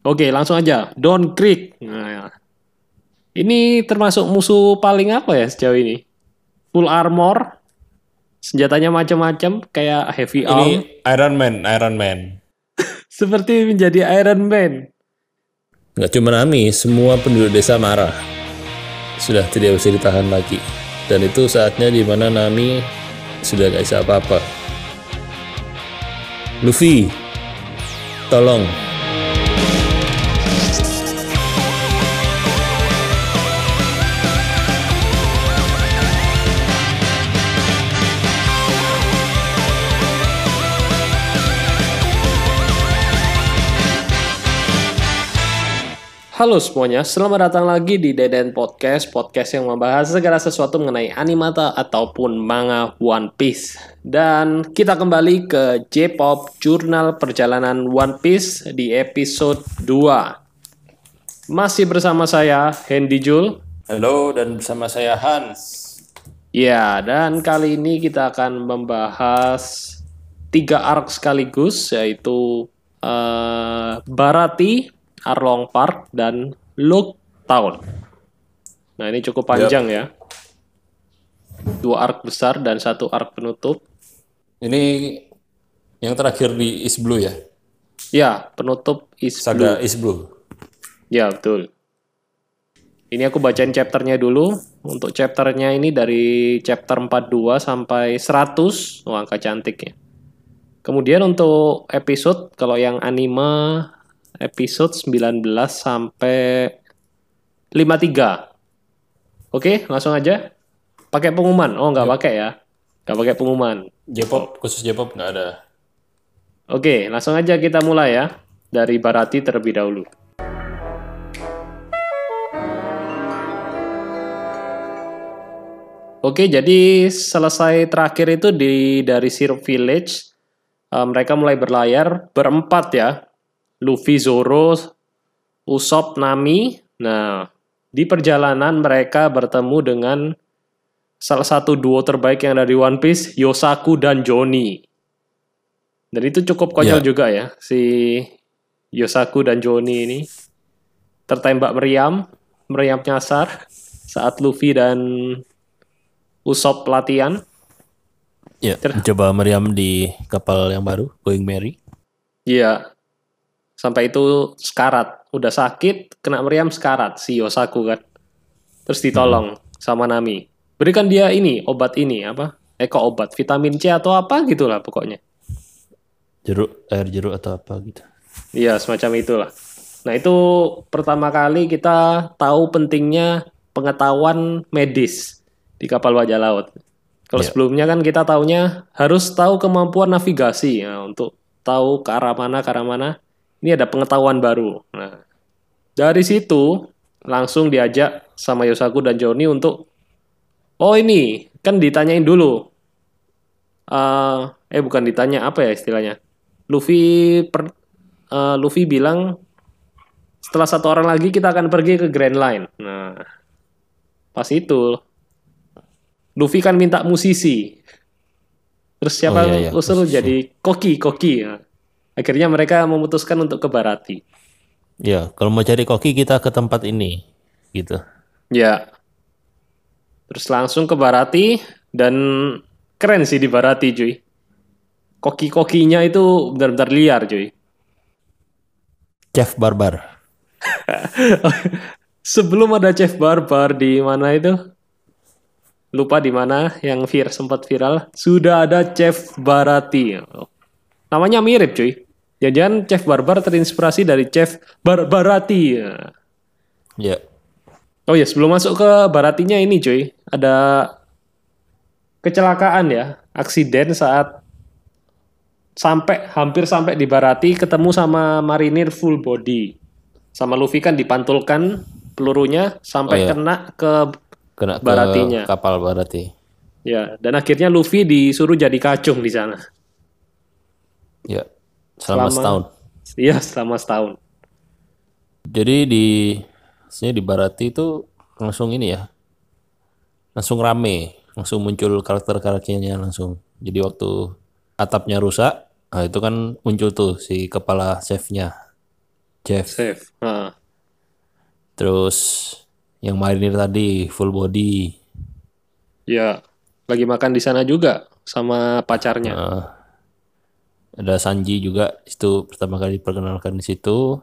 Oke, langsung aja. Don Creek. Nah, ini termasuk musuh paling apa ya sejauh ini? Full armor, senjatanya macam-macam kayak heavy arm. Ini Iron Man, Iron Man. Seperti menjadi Iron Man. Nggak cuma Nami, semua penduduk desa marah. Sudah tidak bisa ditahan lagi. Dan itu saatnya di mana Nami sudah gak bisa apa-apa. Luffy, tolong. Halo semuanya, selamat datang lagi di Deden Podcast, podcast yang membahas segala sesuatu mengenai animata ataupun manga One Piece. Dan kita kembali ke J-Pop Jurnal Perjalanan One Piece di episode 2. Masih bersama saya, Hendy Jul. Halo, dan bersama saya Hans. Ya, dan kali ini kita akan membahas tiga arc sekaligus, yaitu eh, Barati, Arlong Park, dan Look Town. Nah, ini cukup panjang ya. Dua arc besar dan satu arc penutup. Ini yang terakhir di East Blue ya? Ya, penutup is Saga East Blue. Ya, betul. Ini aku bacain chapternya dulu. Untuk chapternya ini dari chapter 42 sampai 100. Oh, angka cantik ya. Kemudian untuk episode, kalau yang anime episode 19 sampai 53. Oke, langsung aja. Pakai pengumuman. Oh, nggak pakai ya. Nggak pakai pengumuman. J-pop, khusus J-pop nggak ada. Oke, langsung aja kita mulai ya. Dari Barati terlebih dahulu. Oke, jadi selesai terakhir itu di dari Syrup Village. eh, mereka mulai berlayar berempat ya. Luffy, Zoro, Usopp, Nami. Nah, di perjalanan mereka bertemu dengan salah satu duo terbaik yang ada di One Piece, Yosaku dan Johnny. Dan itu cukup konyol Ya. juga ya, si Yosaku dan Johnny ini tertembak meriam, meriam nyasar saat Luffy dan Usopp latihan. Ya, coba meriam di kapal yang baru, Going Merry. Iya. Sampai itu sekarat, udah sakit, kena meriam sekarat si Yosaku kan. Terus ditolong sama Nami. Berikan dia ini, obat ini apa? Eh kok obat, vitamin C atau apa gitulah pokoknya. Jeruk, air jeruk atau apa gitu. Iya, semacam itulah. Nah, itu pertama kali kita tahu pentingnya pengetahuan medis di kapal bajak laut. Kalau Iya. sebelumnya kan kita taunya harus tahu kemampuan navigasi ya, untuk tahu ke arah mana, ke arah mana. Ini ada pengetahuan baru. Nah, dari situ langsung diajak sama Yosaku dan Johnny untuk Oh ini, kan ditanyain dulu. Eh, eh bukan ditanya apa ya istilahnya. Luffy per, eh, Luffy bilang setelah satu orang lagi kita akan pergi ke Grand Line. Nah, pas itu Luffy kan minta musisi. Terus siapa Oh, iya, iya, usul jadi Koki, Koki. Nah, akhirnya mereka memutuskan untuk ke Barati. Ya, kalau mau cari koki kita ke tempat ini, gitu. Ya. Terus langsung ke Barati dan keren sih di Barati, cuy. Koki-kokinya itu benar-benar liar, cuy. Chef Barbar. Sebelum ada Chef Barbar di mana itu? Lupa di mana yang vir sempat viral. Sudah ada Chef Barati. Namanya mirip, cuy. Jangan Chef Barbar terinspirasi dari Chef Bar Barati. Ya, Oh ya, sebelum masuk ke Baratinya ini, cuy, ada kecelakaan ya, aksiden saat sampai hampir sampai di Barati ketemu sama marinir full body. Sama Luffy kan dipantulkan pelurunya sampai Oh, iya. kena ke kena ke Baratinya. kapal Barati. ya, dan akhirnya Luffy disuruh jadi kacung di sana. Ya, selama, Selama- setahun. Iya, selama setahun. Jadi di sebenarnya di Barati itu langsung ini ya, langsung rame, langsung muncul karakter-karakternya langsung. Jadi waktu atapnya rusak, nah itu kan muncul tuh si kepala chefnya. Jeff. Safe. Ah. Terus yang marinir tadi full body. Ya, lagi makan di sana juga sama pacarnya. Nah, ada Sanji juga itu pertama kali diperkenalkan di situ.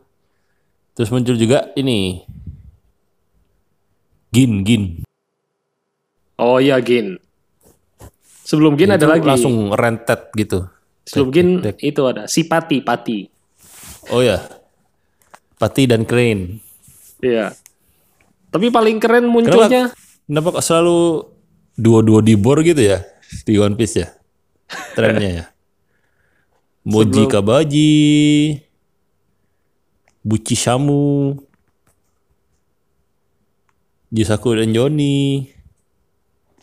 Terus muncul juga ini Gin Gin. Oh iya, Gin. Sebelum Gin ada Itu lagi. langsung rentet gitu. Sebelum Gin itu ada si Pati, Pati. Oh ya. Pati dan Crane. Iya. Tapi paling keren munculnya Kenapa kok selalu duo-duo di bor gitu ya di One Piece ya? Trennya ya. Moji Kabaji, Buci Shamu, Jisaku dan Johnny.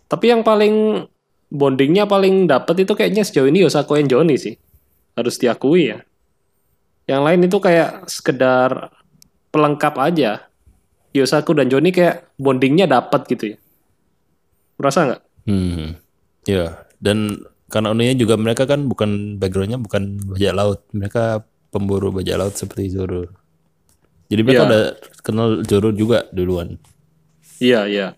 Tapi yang paling bondingnya paling dapet itu kayaknya sejauh ini Yosako and Johnny sih. Harus diakui ya. Yang lain itu kayak sekedar pelengkap aja. Yosaku dan Johnny kayak bondingnya dapet gitu ya. Merasa nggak? Hmm. Ya, dan karena uniknya juga mereka kan bukan backgroundnya bukan bajak laut, mereka pemburu bajak laut seperti Zoro. Jadi mereka Iya. udah kenal Zoro juga duluan. Iya, iya.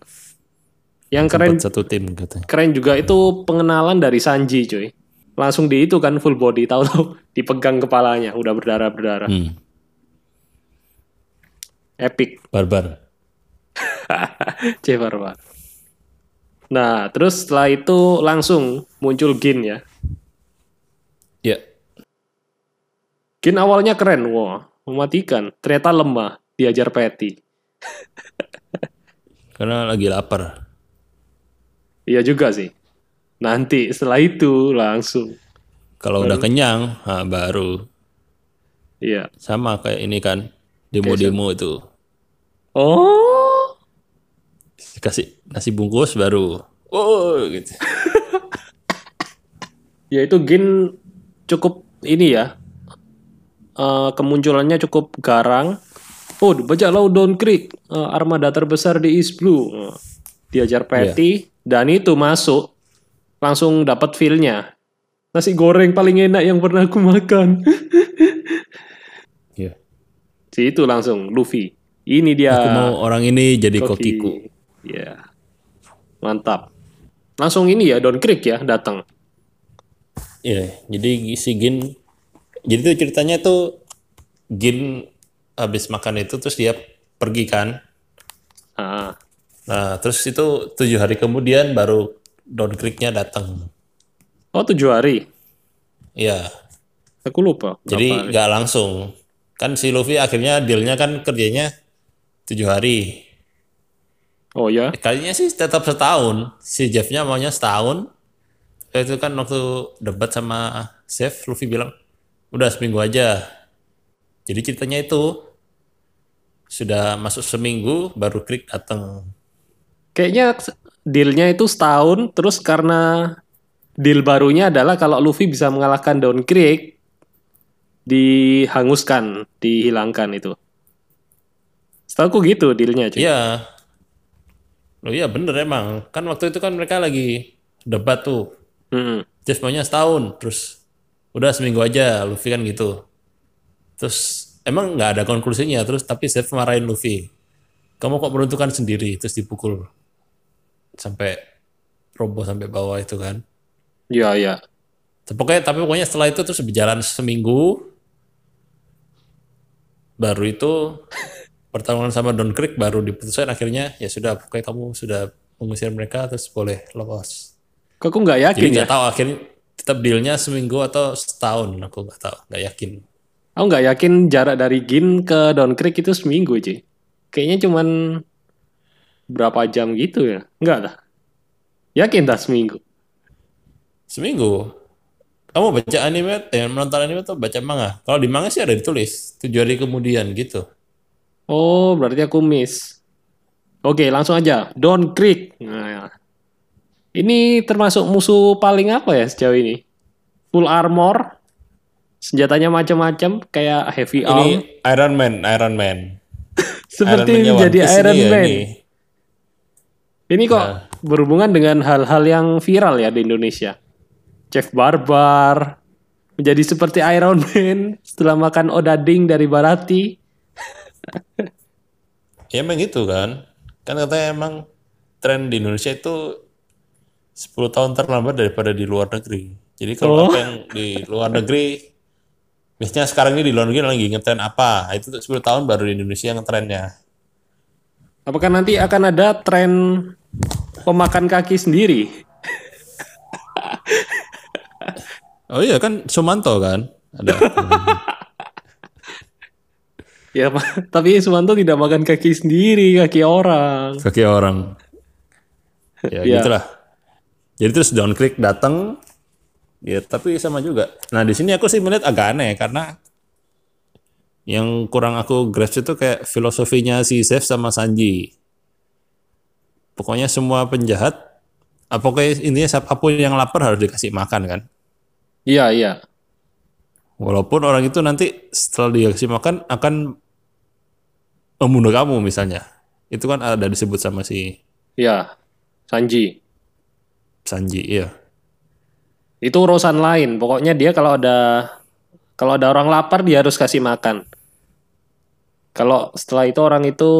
Yang keren Sempat satu tim katanya. keren juga itu pengenalan dari Sanji cuy. Langsung di itu kan full body tahu-tahu dipegang kepalanya udah berdarah-berdarah. Hmm. Epic. Barbar. Cebar Pak. Nah, terus setelah itu langsung muncul Gin ya. Ya, Gin awalnya keren, wah, mematikan. Ternyata lemah, diajar Patty. karena lagi lapar. Iya juga sih. Nanti setelah itu langsung. Kalau udah kenyang, nah baru Iya. sama kayak ini kan demo-demo itu Oh, kasih nasi bungkus baru oh gitu. ya itu Gin cukup ini ya. Eh, kemunculannya cukup garang. Oh, bajak laut Down Creek, eh, armada terbesar di East Blue. Eh, diajar Patty dan itu masuk langsung dapat feel-nya. Nasi goreng paling enak yang pernah aku makan. Ya. si itu langsung Luffy. Ini dia. Aku mau orang ini jadi Koki. kokiku. Ya. Mantap. Langsung ini ya Don Creek ya datang. Iya, jadi si Gin jadi tuh ceritanya tuh Gin habis makan itu terus dia pergi kan. Ah, Nah, terus itu tujuh hari kemudian baru Don Creek-nya datang. Oh tujuh hari. Iya, Aku lupa. jadi nggak langsung. Kan si Luffy akhirnya dealnya kan kerjanya tujuh hari. Oh ya. Kalinya sih tetap setahun. Si Jeff-nya maunya setahun. Itu kan waktu debat sama Chef, Luffy bilang, udah seminggu aja. Jadi ceritanya itu sudah masuk seminggu baru Creek datang. Kayaknya dealnya itu setahun. Terus karena deal barunya adalah kalau Luffy bisa mengalahkan Don Creek, dihanguskan, dihilangkan itu. Setahu gitu dealnya. Iya. Oh iya bener emang. Kan waktu itu kan mereka lagi debat tuh. Mm-mm. Jeff maunya setahun. Terus udah seminggu aja Luffy kan gitu. Terus emang nggak ada konklusinya. Terus tapi Jeff marahin Luffy. Kamu kok beruntukan sendiri. Terus dipukul. Sampai roboh sampai bawah itu kan. Iya iya. Tapi pokoknya, tapi pokoknya setelah itu terus berjalan seminggu. Baru itu pertarungan sama Don Creek baru diputuskan akhirnya ya sudah pokoknya kamu sudah mengusir mereka terus boleh lolos. Kok aku nggak yakin Jadi ya? tahu akhirnya tetap dealnya seminggu atau setahun aku nggak tahu nggak yakin. Aku nggak yakin jarak dari Gin ke Don Creek itu seminggu cuy. Kayaknya cuman berapa jam gitu ya? Enggak lah. Yakin dah seminggu. Seminggu. Kamu baca anime, eh, menonton anime atau baca manga? Kalau di manga sih ada ditulis tujuh hari kemudian gitu. Oh, berarti aku miss. Oke, langsung aja. Don Creek. Nah, ini termasuk musuh paling apa ya sejauh ini? Full armor, senjatanya macam-macam, kayak heavy Ini arm, Iron Man, Iron Man. seperti Iron menjadi Iron ini ya, Man. ini. Ini kok Nah. berhubungan dengan hal-hal yang viral ya di Indonesia. Chef Barbar menjadi seperti Iron Man setelah makan odading dari Barati. Ya emang gitu kan. Kan katanya emang tren di Indonesia itu 10 tahun terlambat daripada di luar negeri. Jadi kalau Oh. apa yang di luar negeri, biasanya sekarang ini di luar negeri lagi ngetren apa, itu tuh 10 tahun baru di Indonesia ngetrennya. Apakah nanti akan ada tren pemakan kaki sendiri? Oh iya kan Sumanto kan ada. Ya, tapi Sumanto tidak makan kaki sendiri, kaki orang. kaki orang. Ya Iya. gitulah. Jadi terus downclick datang, ya tapi sama juga. Nah di sini aku sih melihat agak aneh karena yang kurang aku grasp itu kayak filosofinya si Zeus sama Sanji. Pokoknya semua penjahat, apa pokoknya intinya siapa pun yang lapar harus dikasih makan kan. Iya, iya. Walaupun orang itu nanti setelah dikasih makan akan membunuh kamu misalnya. Itu kan ada disebut sama si Iya. Sanji. Sanji, iya. Itu urusan lain. Pokoknya dia kalau ada kalau ada orang lapar dia harus kasih makan. Kalau setelah itu orang itu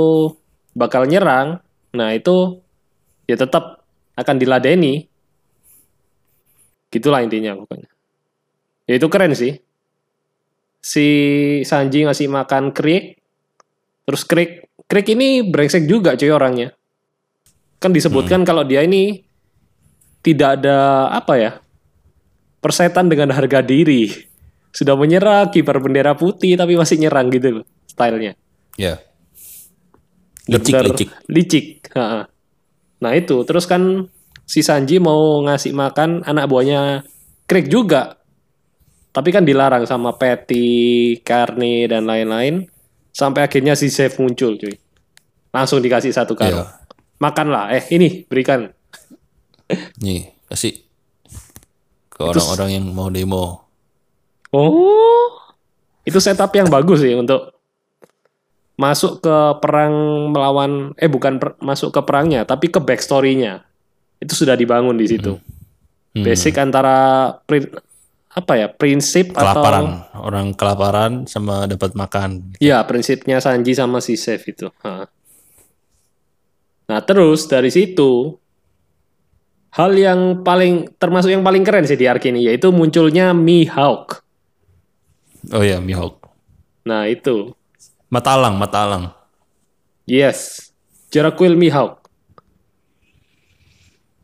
bakal nyerang, nah itu ya tetap akan diladeni. Gitulah intinya pokoknya. Ya itu keren sih. Si Sanji ngasih makan Krik. Terus Krik, Krik ini brengsek juga cuy orangnya. Kan disebutkan kalau dia ini tidak ada apa ya? Persetan dengan harga diri. Sudah menyerah kiper bendera putih tapi masih nyerang gitu loh stylenya. Ya. Licik, Bener-bener licik. Licik. ha-ha. Nah itu, terus kan si Sanji mau ngasih makan anak buahnya Krik juga. Tapi kan dilarang sama Patty, Carney, dan lain-lain. Sampai akhirnya si Chef muncul cuy. Langsung dikasih satu karung. Iya. Makanlah, eh ini berikan. Nih, kasih ke orang-orang yang mau demo. Oh, itu setup yang bagus sih untuk masuk ke perang melawan eh bukan per- masuk ke perangnya tapi ke backstory-nya itu sudah dibangun di situ. Hmm. Basic antara apa ya prinsip Kelaparan, atau orang kelaparan sama dapat makan. ya prinsipnya Sanji sama si Chef itu. Ha. Nah terus dari situ hal yang paling termasuk yang paling keren sih di arc ini yaitu munculnya Mihawk. Oh ya, Mihawk. Nah itu Matalang, Matalang. Yes, Jaraquil Mihawk.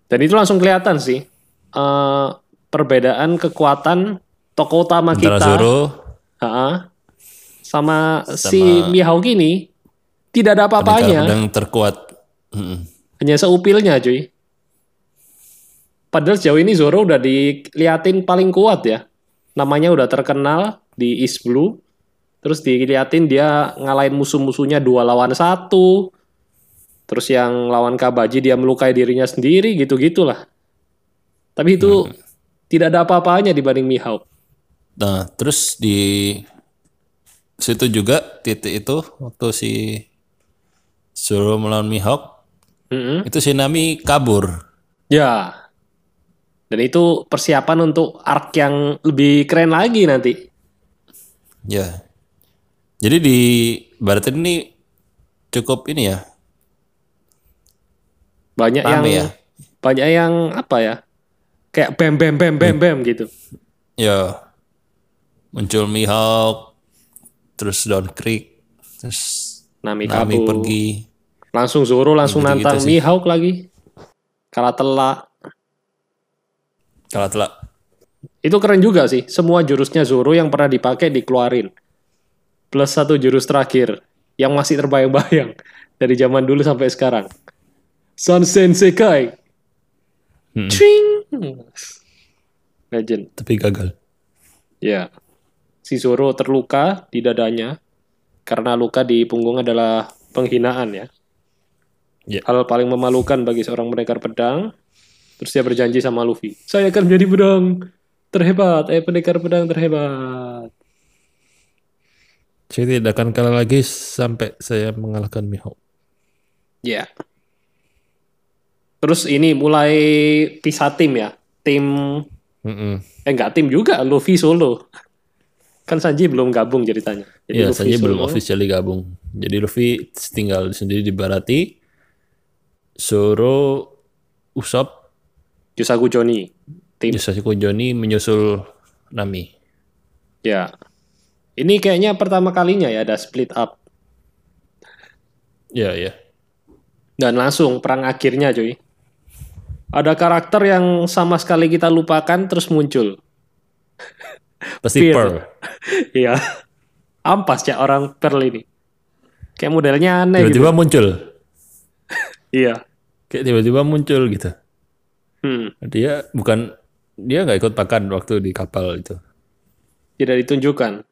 Dan itu langsung kelihatan sih eh, perbedaan kekuatan tokoh utama kita Zoro, ha-ha, sama, si Mihawk ini tidak ada apa-apanya, pedang terkuat. Hanya seupilnya cuy. Padahal sejauh ini Zoro udah diliatin paling kuat ya. Namanya udah terkenal di East Blue. Terus diliatin dia ngalahin musuh-musuhnya dua lawan satu. Terus yang lawan Kabaji dia melukai dirinya sendiri gitu-gitulah. Tapi itu tidak ada apa-apanya dibanding Mihawk. Nah, terus di situ juga titik itu waktu si Zoro melawan Mihawk, Mm-mm. itu si Nami kabur. Ya. Dan itu persiapan untuk arc yang lebih keren lagi nanti. Ya. Jadi di Barat ini cukup ini ya, Banyak yang rame ya. banyak yang apa ya? Kayak bam bam bam bam bam gitu. Ya. Muncul Mihawk, terus Down Creek, terus Nami Nami pergi. Langsung Zoro langsung Gitu-gitu nantang sih. Mihawk lagi. Kalah telak. Kalau telah Itu keren juga sih. Semua jurusnya Zoro yang pernah dipakai dikeluarin. Plus satu jurus terakhir. Yang masih terbayang-bayang. Dari zaman dulu sampai sekarang. Sansen Sekai. Hmm. Cing. Legend. tapi gagal. Ya. Si Zoro terluka di dadanya. Karena luka di punggung adalah penghinaan ya. Ya. Hal paling memalukan bagi seorang pendekar pedang. Terus dia berjanji sama Luffy. Saya akan menjadi pedang terhebat. Eh pendekar pedang terhebat. Saya tidak akan kalah lagi sampai saya mengalahkan Mihawk. Ya. Terus ini mulai pisah tim ya. Tim Mm-mm. eh enggak tim juga Luffy solo. Kan Sanji belum gabung ceritanya. Jadi Iya, Luffy saya belum solo. officially gabung. Jadi Luffy tinggal sendiri di Barati. Zoro, Usopp, Yusaku Joni. Tim. Yosashiko Johnny menyusul Nami. Ya. Ini kayaknya pertama kalinya ya ada split up. Ya, ya. Dan langsung perang akhirnya cuy. Ada karakter yang sama sekali kita lupakan terus muncul. Pasti Pearl. Pearl. Iya. Ampas ya orang Pearl ini. Kayak modelnya aneh gitu. Tiba-tiba muncul. Iya. Kayak tiba-tiba muncul gitu. Hmm. Dia bukan dia nggak ikut makan waktu di kapal itu. Tidak ditunjukkan.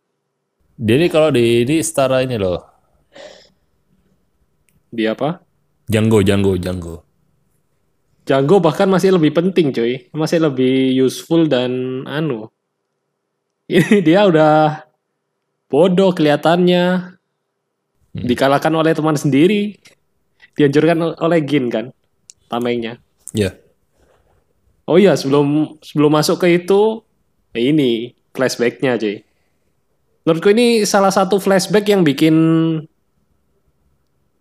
Dia ini kalau di ini setara ini loh. Dia apa? Django, Django, Django. Django bahkan masih lebih penting cuy. Masih lebih useful dan anu. Ini dia udah bodoh kelihatannya. Dikalahkan oleh teman sendiri. Dihancurkan oleh Gin kan. Tamengnya. Ya. Oh iya sebelum sebelum masuk ke itu ini flashbacknya cuy. Menurutku ini salah satu flashback yang bikin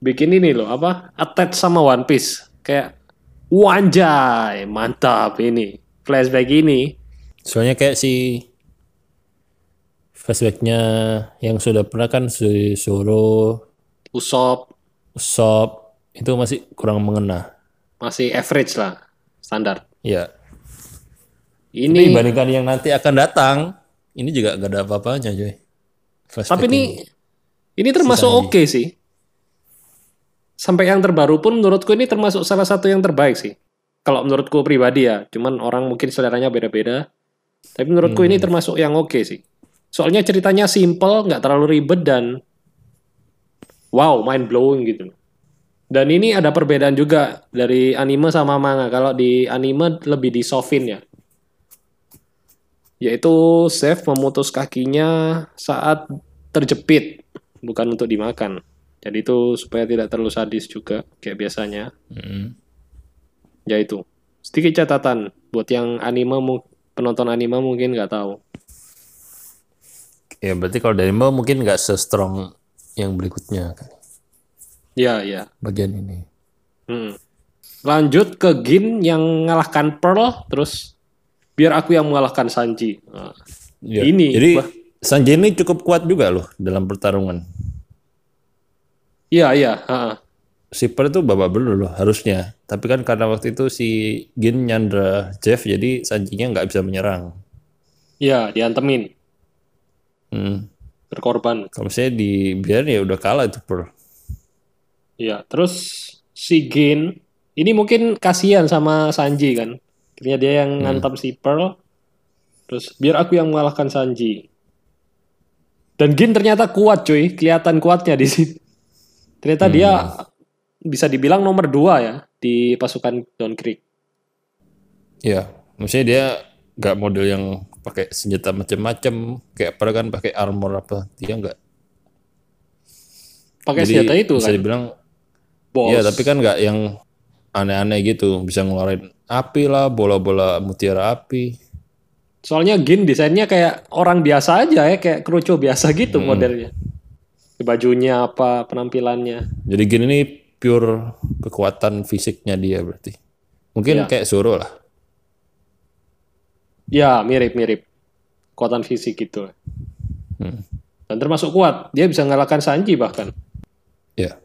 bikin ini loh apa attach sama One Piece kayak wanjay mantap ini flashback ini Soalnya kayak si flashbacknya yang sudah pernah kan si Zoro, Usopp Usopp itu masih kurang mengena. masih average lah standar. Ya. Ini Ini dibandingkan yang nanti akan datang, ini juga gak ada apa-apanya, coy. Tapi ini ini termasuk oke sih. Sampai yang terbaru pun menurutku ini termasuk salah satu yang terbaik sih. Kalau menurutku pribadi ya, cuman orang mungkin seleranya beda-beda. Tapi menurutku ini termasuk yang oke sih. Soalnya ceritanya simple, nggak terlalu ribet dan wow, mind blowing gitu. Dan ini ada perbedaan juga dari anime sama manga. Kalau di anime lebih di sofin ya. Yaitu Chef memutus kakinya saat terjepit, bukan untuk dimakan. Jadi itu supaya tidak terlalu sadis juga kayak biasanya. Mm. Ya itu. Sedikit catatan buat yang anime penonton anime mungkin nggak tahu. Ya berarti kalau dari Mbak mungkin nggak se-strong yang berikutnya kan, Ya, ya. bagian ini. Hmm. Lanjut ke Gin yang mengalahkan Pearl, terus biar aku yang mengalahkan Sanji. Nah, Ya. Ini, Jadi bah- Sanji ini cukup kuat juga loh dalam pertarungan. Iya, iya. ha-ha. Shipper itu babak belur loh harusnya. Tapi kan karena waktu itu si Gin nyandra Jeff jadi Sanjinya nggak bisa menyerang. Iya, diantemin, Hmm. berkorban. Kalau saya di biar ya udah kalah itu Pearl. Iya, terus si Gin ini mungkin kasihan sama Sanji kan. Akhirnya dia yang ngantam si Pearl. Terus biar aku yang mengalahkan Sanji. Dan Gin ternyata kuat cuy, kelihatan kuatnya di sini. Ternyata dia bisa dibilang nomor dua ya di pasukan Don Creek. Ya, maksudnya dia nggak model yang pakai senjata macam-macam kayak Pearl kan pakai armor apa dia nggak. Pakai senjata itu bisa kan. dibilang. Iya, tapi kan nggak yang aneh-aneh gitu. Bisa ngeluarin api lah, bola-bola mutiara api. Soalnya Gin desainnya kayak orang biasa aja ya, kayak kerucu biasa gitu modelnya. Bajunya apa, penampilannya. Jadi gini ini pure kekuatan fisiknya dia berarti. Mungkin Iya. kayak Zoro lah. Ya, mirip-mirip. Kekuatan fisik gitu. Hmm. Dan termasuk kuat. Dia bisa ngalahkan Sanji bahkan. Ya.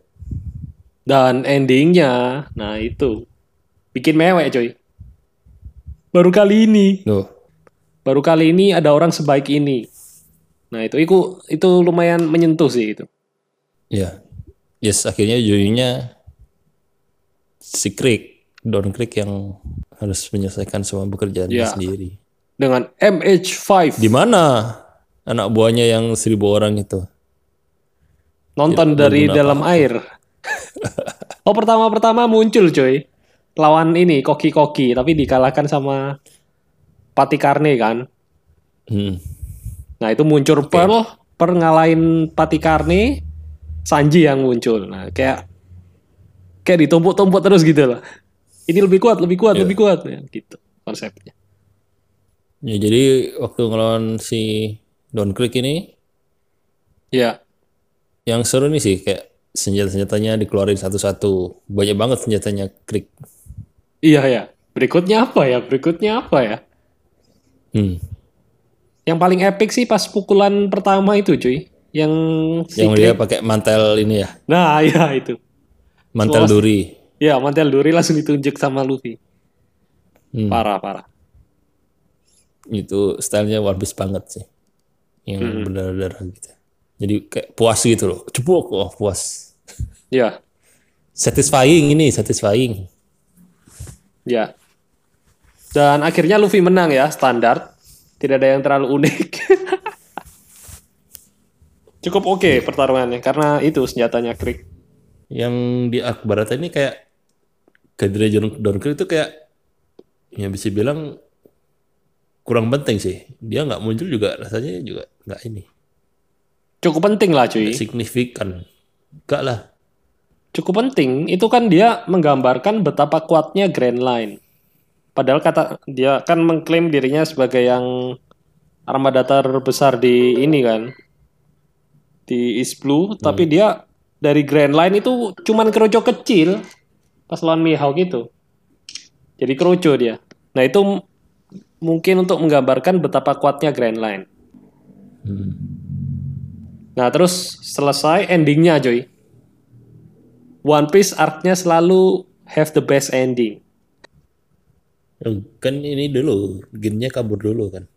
Dan endingnya, nah itu. Bikin mewek coy. Baru kali ini. Loh, Baru kali ini ada orang sebaik ini. Nah itu, itu, itu lumayan menyentuh sih itu. ya. Yes, akhirnya ujungnya si Creek, Don Creek yang harus menyelesaikan semua pekerjaannya Ya. sendiri. Dengan MH5. Di mana anak buahnya yang seribu orang itu? Nonton Ya, dari dalam air. oh pertama-pertama muncul coy. Lawan ini koki-koki. Tapi dikalahkan sama Pati Karne kan. Hmm. Nah itu muncul Pearl. Pearl ngalahin Pati Karne. Sanji yang muncul. Nah kayak kayak ditumpuk-tumpuk terus gitu loh. Ini lebih kuat, lebih kuat, Iya. lebih kuat. Ya, gitu konsepnya. Ya, jadi waktu ngelawan si Don Creek ini Ya, yang seru nih sih kayak senjata-senjatanya dikeluarin satu-satu. Banyak banget senjatanya Krieg. Iya ya. Berikutnya apa ya? Berikutnya apa ya? Hmm. Yang paling epic sih pas pukulan pertama itu cuy. Yang si Yang dia pakai mantel ini ya, Nah iya itu. mantel duri. Ya mantel duri langsung ditunjuk sama Luffy. Hmm. Parah parah. Itu stylenya Piece banget sih. Yang Hmm. berdarah-darah gitu. Jadi kayak puas gitu loh. Cepuk, oh puas. Ya Satisfying ini, satisfying. ya. Dan akhirnya Luffy menang ya standar. Tidak ada yang terlalu unik. Cukup oke pertarungannya karena itu senjatanya Krieg. Yang di arc barat ini kayak Kadri Donkey itu kayak yang bisa bilang kurang penting sih. Dia nggak muncul juga rasanya juga nggak ini. Cukup penting lah cuy. Signifikan. Enggak lah. cukup penting itu kan dia menggambarkan betapa kuatnya Grand Line. Padahal kata dia kan mengklaim dirinya sebagai yang armada terbesar di ini kan di East Blue, tapi dia dari Grand Line itu cuman keroco kecil pas lawan Mihawk itu. Jadi keroco dia. Nah itu mungkin untuk menggambarkan betapa kuatnya Grand Line. Hmm. Nah terus selesai endingnya coy. One Piece arc-nya selalu have the best ending. Kan ini dulu, Ginnya kabur dulu kan.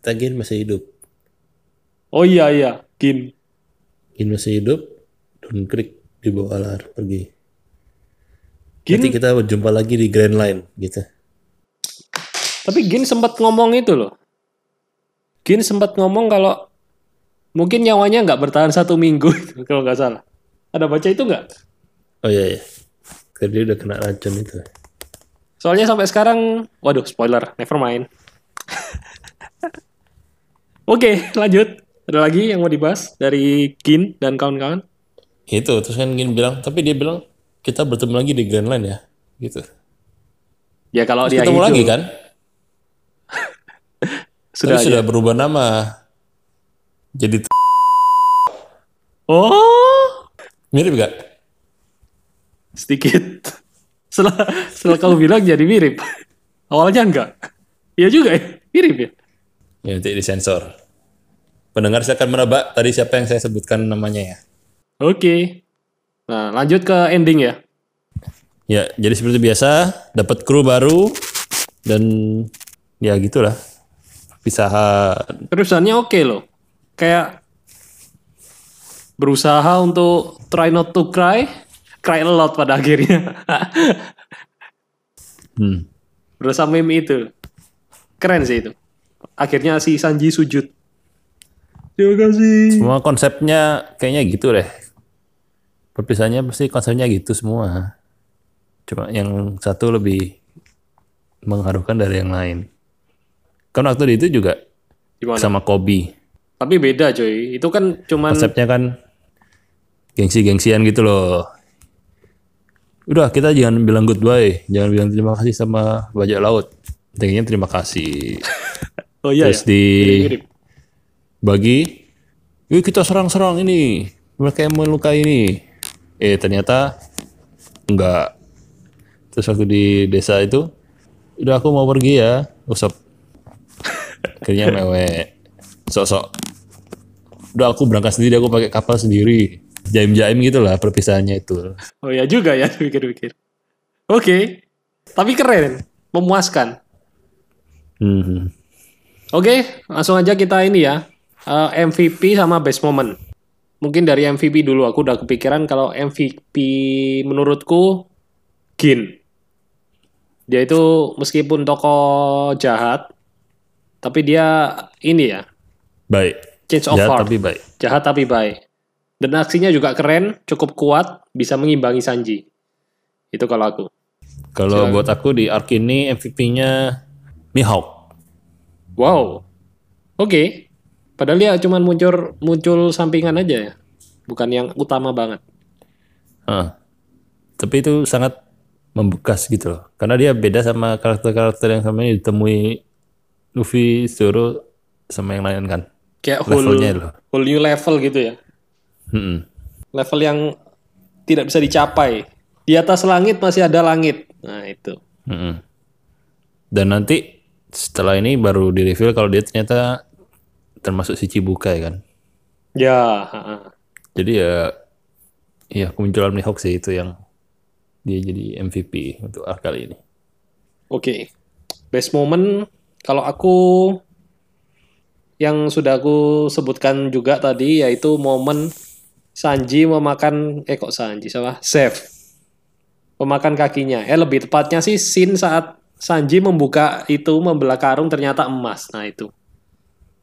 Kita Gin masih hidup. Oh iya iya, Gin. Gin masih hidup, Don Creek dibawa lar pergi. Gin, Nanti kita berjumpa lagi di Grand Line gitu. tapi Gin sempat ngomong itu loh. Gin sempat ngomong kalau mungkin nyawanya nggak bertahan satu minggu kalau nggak salah. Ada baca itu nggak? Oh iya iya. Dia udah kena racun itu. Soalnya sampai sekarang, waduh spoiler, never mind. Oke, lanjut. Ada lagi yang mau dibahas dari Gin dan kawan-kawan? Itu terus kan Gin bilang, tapi dia bilang kita bertemu lagi di Grand Line ya, gitu. Ya kalau Terus dia ketemu hidup, lagi kan? sudah Tapi aja. sudah berubah nama. Jadi Oh, mirip gak? sedikit. Setelah setelah kamu bilang jadi mirip. Awalnya enggak. Iya juga ya, mirip ya. Ya nanti disensor. Pendengar silakan menebak tadi siapa yang saya sebutkan namanya ya. Oke. Nah, lanjut ke ending ya. Ya, jadi seperti biasa, dapat kru baru dan ya gitulah. Pisahan. Terusannya oke loh. Kayak berusaha untuk try not to cry, cry a lot pada akhirnya. Hmm. Berasa meme itu. Keren sih itu. Akhirnya si Sanji sujud. Terima kasih. Semua konsepnya kayaknya gitu deh. Perpisahannya pasti konsepnya gitu semua. Cuma yang satu lebih mengharukan dari yang lain. Kan waktu itu juga Gimana? sama Kobe. Tapi beda coy. Itu kan cuman Konsepnya kan gengsi-gengsian gitu loh. Udah kita jangan bilang goodbye, jangan bilang terima kasih sama bajak laut. Intinya terima kasih. Oh iya Terus ya. di bagi, yuk kita serang-serang ini, mereka yang melukai ini. Eh ternyata enggak. Terus waktu di desa itu, udah aku mau pergi ya, usap. Akhirnya mewek, sok-sok. Udah aku berangkat sendiri, aku pakai kapal sendiri. Jaim-jaim gitu lah perpisahannya itu. Oh ya juga ya pikir-pikir. Oke. Tapi keren, memuaskan. Hmm. Oke, langsung aja kita ini ya. Eh, MVP sama best moment. Mungkin dari MVP dulu aku udah kepikiran kalau MVP menurutku Gin. Dia itu meskipun tokoh jahat tapi dia ini ya, Baik. change of Ya, heart. tapi baik. Jahat tapi baik. Dan aksinya juga keren, cukup kuat, bisa mengimbangi Sanji. Itu kalau aku. Kalau buat aku di arc ini MVP-nya Mihawk. Wow. Oke. Padahal dia cuman muncul muncul sampingan aja ya. Bukan yang utama banget. Ah. Tapi itu sangat membekas gitu loh. Karena dia beda sama karakter-karakter yang sama ini ditemui Luffy, Zoro, sama yang lain kan. Kayak whole, Levelnya loh. whole new level gitu ya. Mm-mm. level yang tidak bisa dicapai. Di atas langit masih ada langit. Nah, itu. Mm-mm. Dan nanti setelah ini baru di reveal kalau dia ternyata termasuk si Cibukai kan. Ya. Jadi ya ya kemunculan Mihawk sih itu yang dia jadi MVP untuk arc kali ini. Oke. Best moment kalau aku yang sudah aku sebutkan juga tadi yaitu momen Sanji memakan eh kok Sanji sama Chef memakan kakinya. Eh lebih tepatnya sih scene saat Sanji membuka itu membelah karung ternyata emas. Nah itu.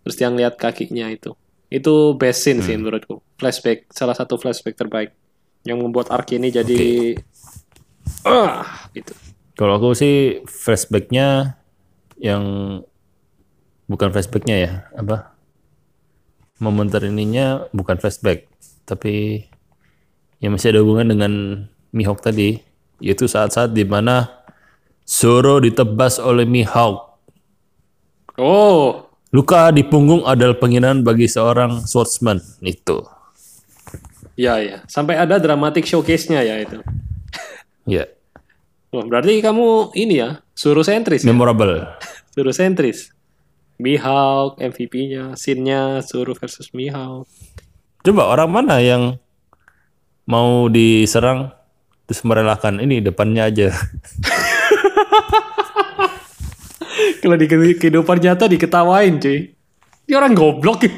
Terus yang lihat kakinya itu. Itu best scene sih menurutku. Flashback salah satu flashback terbaik yang membuat arc ini jadi ah gitu. Kalau aku sih flashbacknya yang bukan flashbacknya ya apa momen terininya bukan flashback tapi yang masih ada hubungan dengan Mihawk tadi yaitu saat-saat di mana Zoro ditebas oleh Mihawk Oh, luka di punggung adalah penghinaan bagi seorang swordsman itu ya ya. Sampai ada dramatic showcase-nya ya itu. ya Wah, berarti kamu ini ya, suruh sentris ya? memorable Suruh sentris. Mihawk, MVP-nya, scene-nya suruh versus Mihawk. Coba orang mana yang mau diserang terus merelakan ini depannya aja Kalau di kehidupan nyata diketawain cuy. Ini orang goblok ya.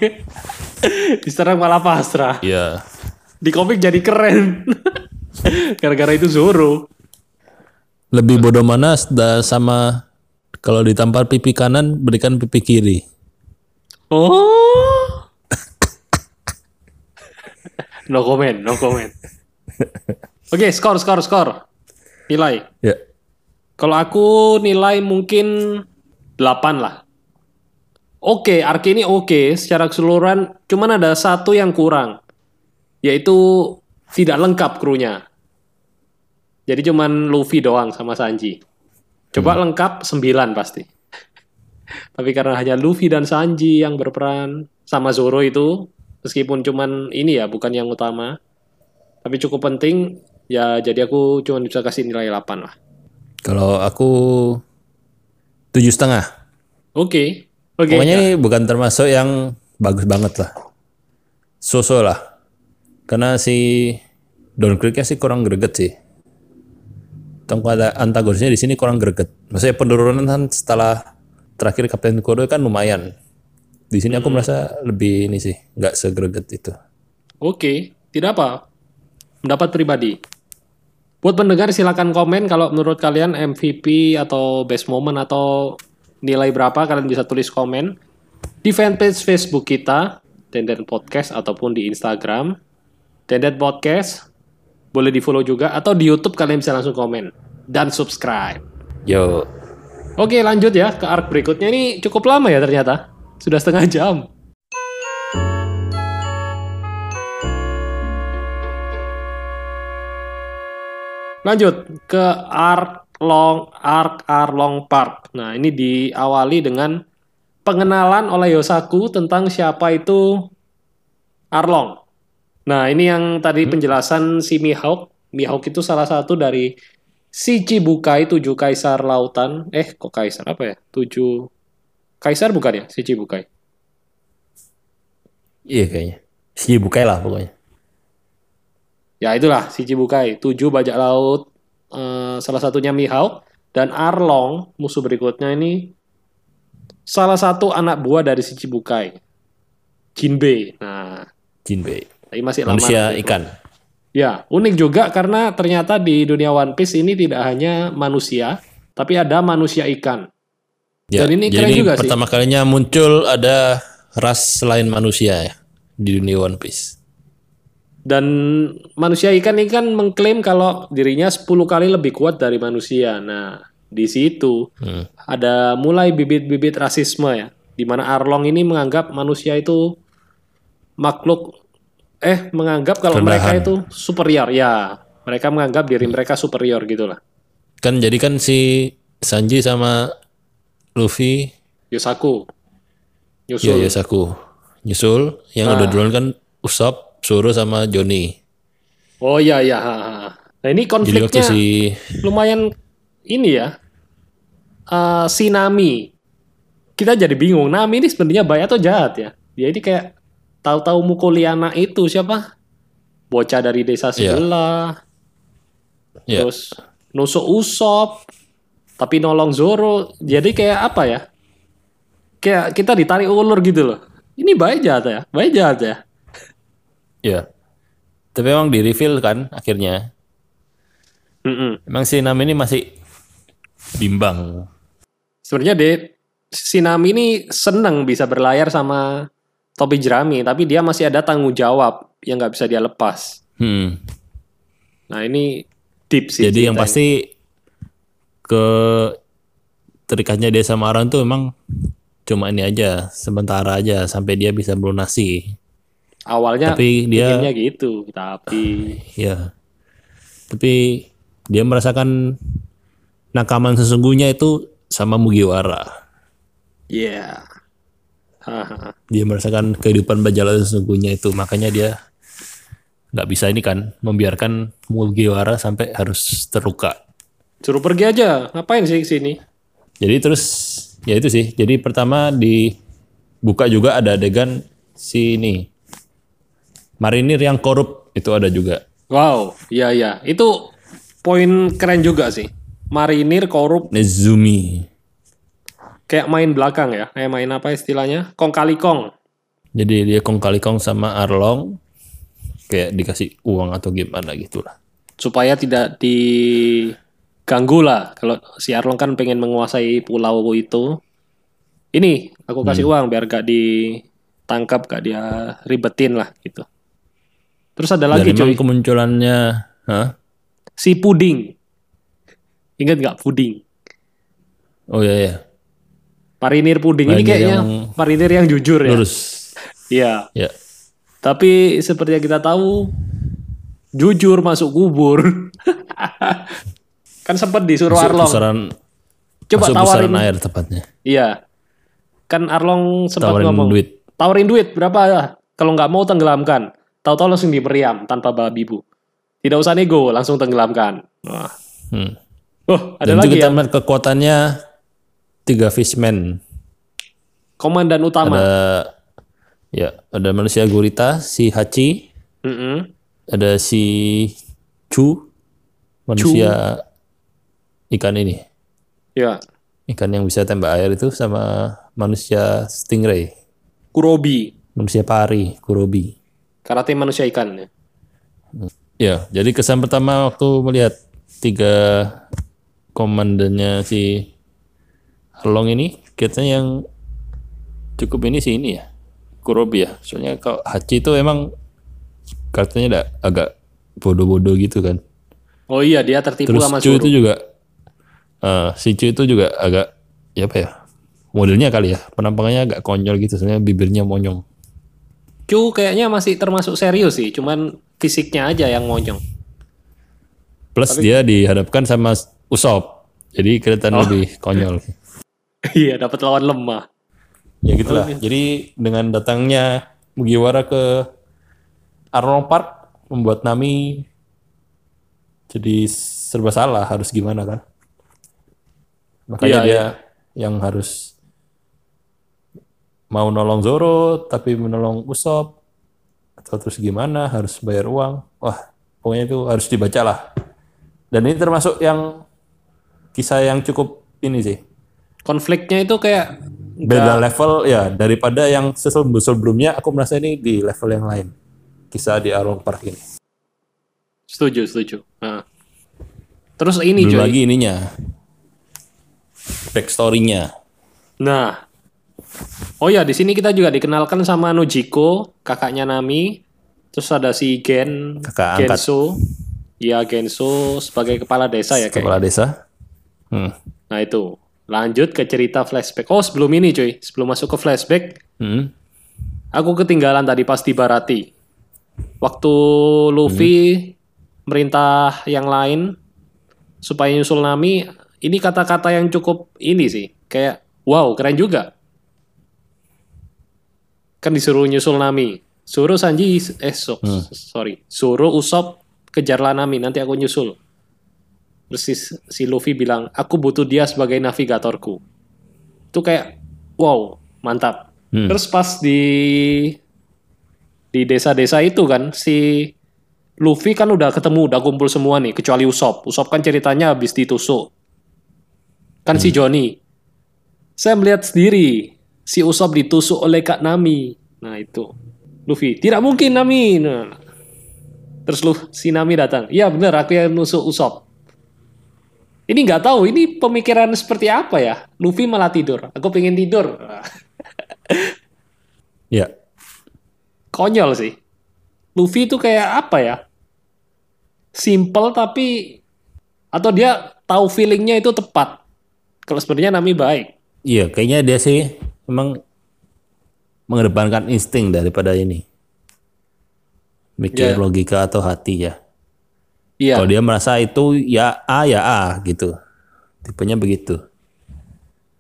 Diserang malah pasrah. ya Di komik jadi keren. Gara-gara itu Zoro. lebih bodoh mana sama kalau ditampar pipi kanan berikan pipi kiri Oh. No comment, no comment. Oke, skor, skor, skor. Nilai. ya Kalau aku nilai mungkin 8 lah. Oke, arc ini oke secara keseluruhan. Cuman ada satu yang kurang. Yaitu tidak lengkap krunya. Jadi cuman Luffy doang sama Sanji. Coba lengkap 9 pasti. Tapi karena hanya Luffy dan Sanji yang berperan sama Zoro itu, meskipun cuman ini ya, bukan yang utama. Tapi cukup penting, ya jadi aku cuma bisa kasih nilai 8 lah. kalau aku tujuh setengah Oke. Oke. pokoknya ini bukan termasuk yang bagus banget lah so-so lah karena si Don Creek-nya sih kurang greget sih ada antagonisnya di sini kurang greget maksudnya penurunan kan setelah terakhir Kapten Kuro kan lumayan di sini aku merasa lebih ini sih nggak segreget itu Oke, tidak apa. Pendapat pribadi. Buat pendengar silakan komen kalau menurut kalian MVP atau best moment atau nilai berapa kalian bisa tulis komen di fanpage Facebook kita Denden Podcast ataupun di Instagram Denden Podcast. Boleh di follow juga atau di YouTube kalian bisa langsung komen dan subscribe. yo Oke lanjut ya ke arc berikutnya ini cukup lama ya ternyata sudah setengah jam. Lanjut ke arc long arc Arlong Park. Nah ini diawali dengan pengenalan oleh Yosaku tentang siapa itu Arlong. Nah ini yang tadi penjelasan si Mihawk. Mihawk itu salah satu dari si Chibukai tujuh kaisar lautan. Eh kok kaisar apa ya? Tujuh kaisar bukan ya? Si Chibukai? iya kayaknya. Si bukai lah pokoknya. Ya itulah. Si Chibukai, tujuh bajak laut, eh, salah satunya Mihawk dan Arlong musuh berikutnya ini salah satu anak buah dari si Chibukai, Jinbei. Nah, Jinbei. Tapi masih lama. manusia ikan. Ya, unik juga karena ternyata di dunia One Piece ini tidak hanya manusia, tapi ada manusia ikan. Ya, Dan ini jadi keren juga sih. pertama kalinya muncul ada ras selain manusia ya di dunia One Piece. Dan manusia ikan ini kan mengklaim kalau dirinya 10 kali lebih kuat dari manusia. Nah, di situ Hmm. ada mulai bibit-bibit rasisme ya, di mana Arlong ini menganggap manusia itu makhluk eh menganggap kalau mereka Rendahan. itu superior ya. Mereka menganggap diri mereka superior gitulah. Kan jadi kan si Sanji sama Luffy Yosaku. ya Yusul. Yosaku nyusul yang Ah. udah duluan kan Usopp, Zoro sama Johnny. Oh iya iya. Nah ini Jadi konfliknya si lumayan ini ya. Eh, si Nami. Kita jadi bingung. Nami ini sebenarnya baik atau jahat ya? Dia ini kayak tahu-tahu mukul anak itu siapa? Bocah dari desa Iya. sebelah. ya, Terus nusuk Usop. Tapi nolong Zoro. Jadi kayak apa ya? Kayak kita ditarik ulur gitu loh. Ini baik jahat ya? Baik jahat ya? ya. Tapi emang di reveal kan akhirnya. Mm-mm. Emang si Nami ini masih bimbang. Sebenarnya de si Nami ini seneng bisa berlayar sama topi jerami, tapi dia masih ada tanggung jawab yang nggak bisa dia lepas. Hmm. Nah ini sih. Jadi yang pasti ke terikatnya dia sama Aron tuh emang cuma ini aja, sementara aja sampai dia bisa melunasi. awalnya Tapi dia gitu, tapi ya. Tapi dia merasakan nakaman sesungguhnya itu sama Mugiwara. ya, haha. Dia merasakan kehidupan Bajala sesungguhnya itu, makanya dia nggak bisa ini kan membiarkan Mugiwara sampai harus terluka. Suruh pergi aja. Ngapain sih sini? Jadi terus ya itu sih. Jadi pertama dibuka juga ada adegan si ini marinir yang korup itu ada juga. Wow, iya iya, itu poin keren juga sih. Marinir korup Nezumi. kayak main belakang ya, kayak main apa istilahnya? Kong kali kong. Jadi dia kong kali kong sama Arlong kayak dikasih uang atau gimana gitu lah. supaya tidak diganggu lah. Kalau si Arlong kan pengen menguasai pulau itu. Ini aku kasih uang biar gak ditangkap, gak dia ribetin lah gitu. Terus ada lagi Dan cuy, kemunculannya, hah? si puding. Ingat gak puding? Oh iya ya, Marinir puding ini Marinir kayaknya yang marinir yang jujur ya. lurus. Iya. Ya. Tapi seperti yang kita tahu, jujur masuk kubur. kan sempat disuruh Masuk Arlong. pusaran, Coba masuk tawarin. air tepatnya. Iya. Kan Arlong sempat Tawarin ngomong. duit. Tawarin duit berapa? Kalau nggak mau tenggelamkan. Tahu-tahu langsung diberiam tanpa babi bu. Tidak usah nego, langsung tenggelamkan. Wah. Hmm. Oh, ada Dan itu lagi kita ya. melihat kekuatannya tiga fishman. Komandan utama. Ada ya, ada manusia gurita, si Hachi, Mm-mm. ada si Chu, manusia ikan ini. Ya. Ikan yang bisa tembak air itu sama manusia stingray, Kurobi. manusia pari, kurobi. Karate manusia ikan. ya. Ya, jadi kesan pertama waktu melihat tiga komandannya si Arlong ini, kayaknya yang cukup ini sih ini ya, Kurobi ya. Soalnya kalau Hachi itu emang karakternya ada agak bodoh-bodoh gitu kan. Oh iya, dia tertipu Terus sama Chu itu juga, eh, si Chu itu juga agak, ya apa ya, modelnya kali ya, penampakannya agak konyol gitu, soalnya bibirnya monyong. Chu kayaknya masih termasuk serius sih, cuman fisiknya aja yang monyong. Plus dia dihadapkan sama Usop, jadi kelihatan Oh. lebih konyol. Iya, dapat lawan lemah. Ya gitulah. Jadi dengan datangnya Mugiwara ke Arlong Park membuat Nami jadi serba salah harus gimana kan? Makanya Iya, dia yang harus mau nolong Zoro tapi menolong Usop atau terus gimana harus bayar uang. Wah, pokoknya itu harus dibaca lah. Dan ini termasuk yang kisah yang cukup ini sih Konfliknya itu kayak beda level ya daripada yang sebelum sebelumnya aku merasa ini di level yang lain kisah di Arlong Park ini setuju, setuju. Nah. Terus ini belum cuy. lagi ininya backstory-nya Nah. Oh ya, di sini kita juga dikenalkan sama Nojiko, kakaknya Nami. Terus ada si Gen, Kakak angkat. Genso. Iya, Genso sebagai kepala desa ya kayak. kepala desa hmm. Nah, itu. Lanjut ke cerita flashback. Oh, sebelum ini cuy, sebelum masuk ke flashback, Hmm. aku ketinggalan tadi pas di Barati. Waktu Luffy merintah yang lain supaya nyusul Nami, ini kata-kata yang cukup ini sih, kayak wow, keren juga. Kan disuruh nyusul Nami. Suruh Sanji eh so- sorry, suruh Usop kejarlah Nami, nanti aku nyusul. Terus si, si Luffy bilang, aku butuh dia sebagai navigatorku. Itu kayak, wow, mantap. Hmm. Terus pas di di desa-desa itu kan si Luffy kan udah ketemu, udah kumpul semua nih, kecuali Usopp. Usopp kan ceritanya habis ditusuk. Kan si Johnny. Saya melihat sendiri si Usopp ditusuk oleh Kak Nami. Nah itu. Luffy, tidak mungkin Nami. Nah. Terus lu si Nami datang. Iya bener, aku yang nusuk Usopp. Ini nggak tahu, ini pemikiran seperti apa ya? Luffy malah tidur. Aku pengen tidur. Ya. Konyol sih. Luffy itu kayak apa ya? Simple tapi atau dia tahu feelingnya itu tepat. Kalau sebenarnya Nami baik. Iya, kayaknya dia sih memang mengedepankan insting daripada ini. Mikir Ya. logika atau hati ya. Iya. Kalau dia merasa itu ya A ya A gitu. Tipenya begitu.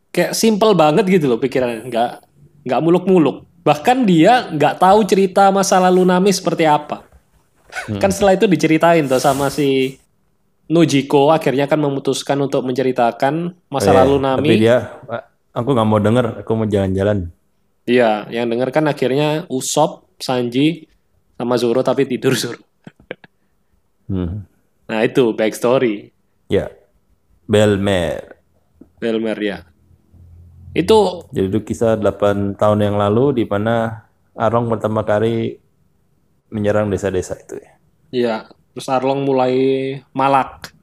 kayak simple banget gitu loh pikirannya nggak nggak muluk-muluk bahkan dia nggak tahu cerita masa lalu Nami seperti apa kan setelah itu diceritain tuh sama si Nojiko akhirnya kan memutuskan untuk menceritakan masa Oh, iya. lalu Tapi Nami dia, "Pak, aku nggak mau denger, aku mau jalan-jalan. iya yang denger kan akhirnya Usopp Sanji sama Zoro tapi tidur Zoro Hmm. nah itu backstory Ya, Belmer. Belmer ya itu Jadi itu kisah 8 tahun yang lalu di mana Arong pertama kali menyerang desa-desa itu ya. Iya, terus Arlong mulai malak.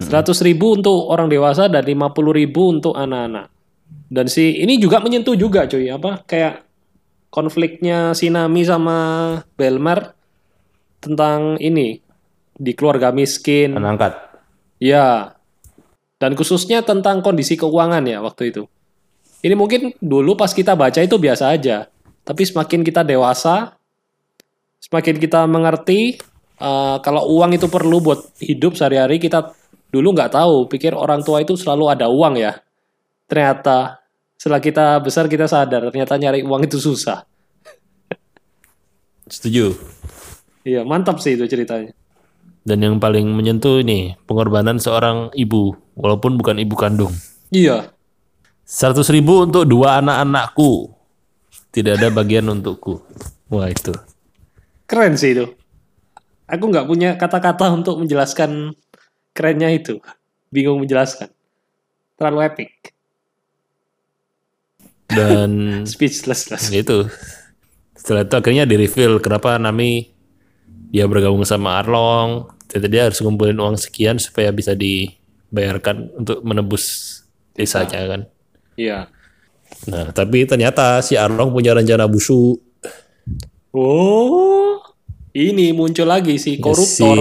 100 ribu untuk orang dewasa dan 50 ribu untuk anak-anak. Dan si ini juga menyentuh juga cuy, apa kayak konfliknya si Nami sama Belmar tentang ini di keluarga miskin. Angkat. Ya. Dan khususnya tentang kondisi keuangan ya waktu itu. Ini mungkin dulu pas kita baca itu biasa aja. Tapi semakin kita dewasa, semakin kita mengerti eh, kalau uang itu perlu buat hidup sehari-hari, kita dulu nggak tahu, pikir orang tua itu selalu ada uang ya. Ternyata setelah kita besar kita sadar, ternyata nyari uang itu susah. Setuju. Iya, mantap sih itu ceritanya. Dan yang paling menyentuh ini pengorbanan seorang ibu, walaupun bukan ibu kandung. Iya, 100 ribu untuk dua anak-anakku. Tidak ada bagian untukku. Wah itu. Keren sih itu. Aku nggak punya kata-kata untuk menjelaskan kerennya itu. Bingung menjelaskan. Terlalu epic. Dan Speechless lah. gitu. Setelah itu akhirnya di reveal kenapa Nami dia bergabung sama Arlong. Jadi dia harus ngumpulin uang sekian supaya bisa dibayarkan untuk menebus desanya kan. Iya. Nah, tapi ternyata si Arlong punya rencana busuk. Oh, ini muncul lagi si Si koruptor.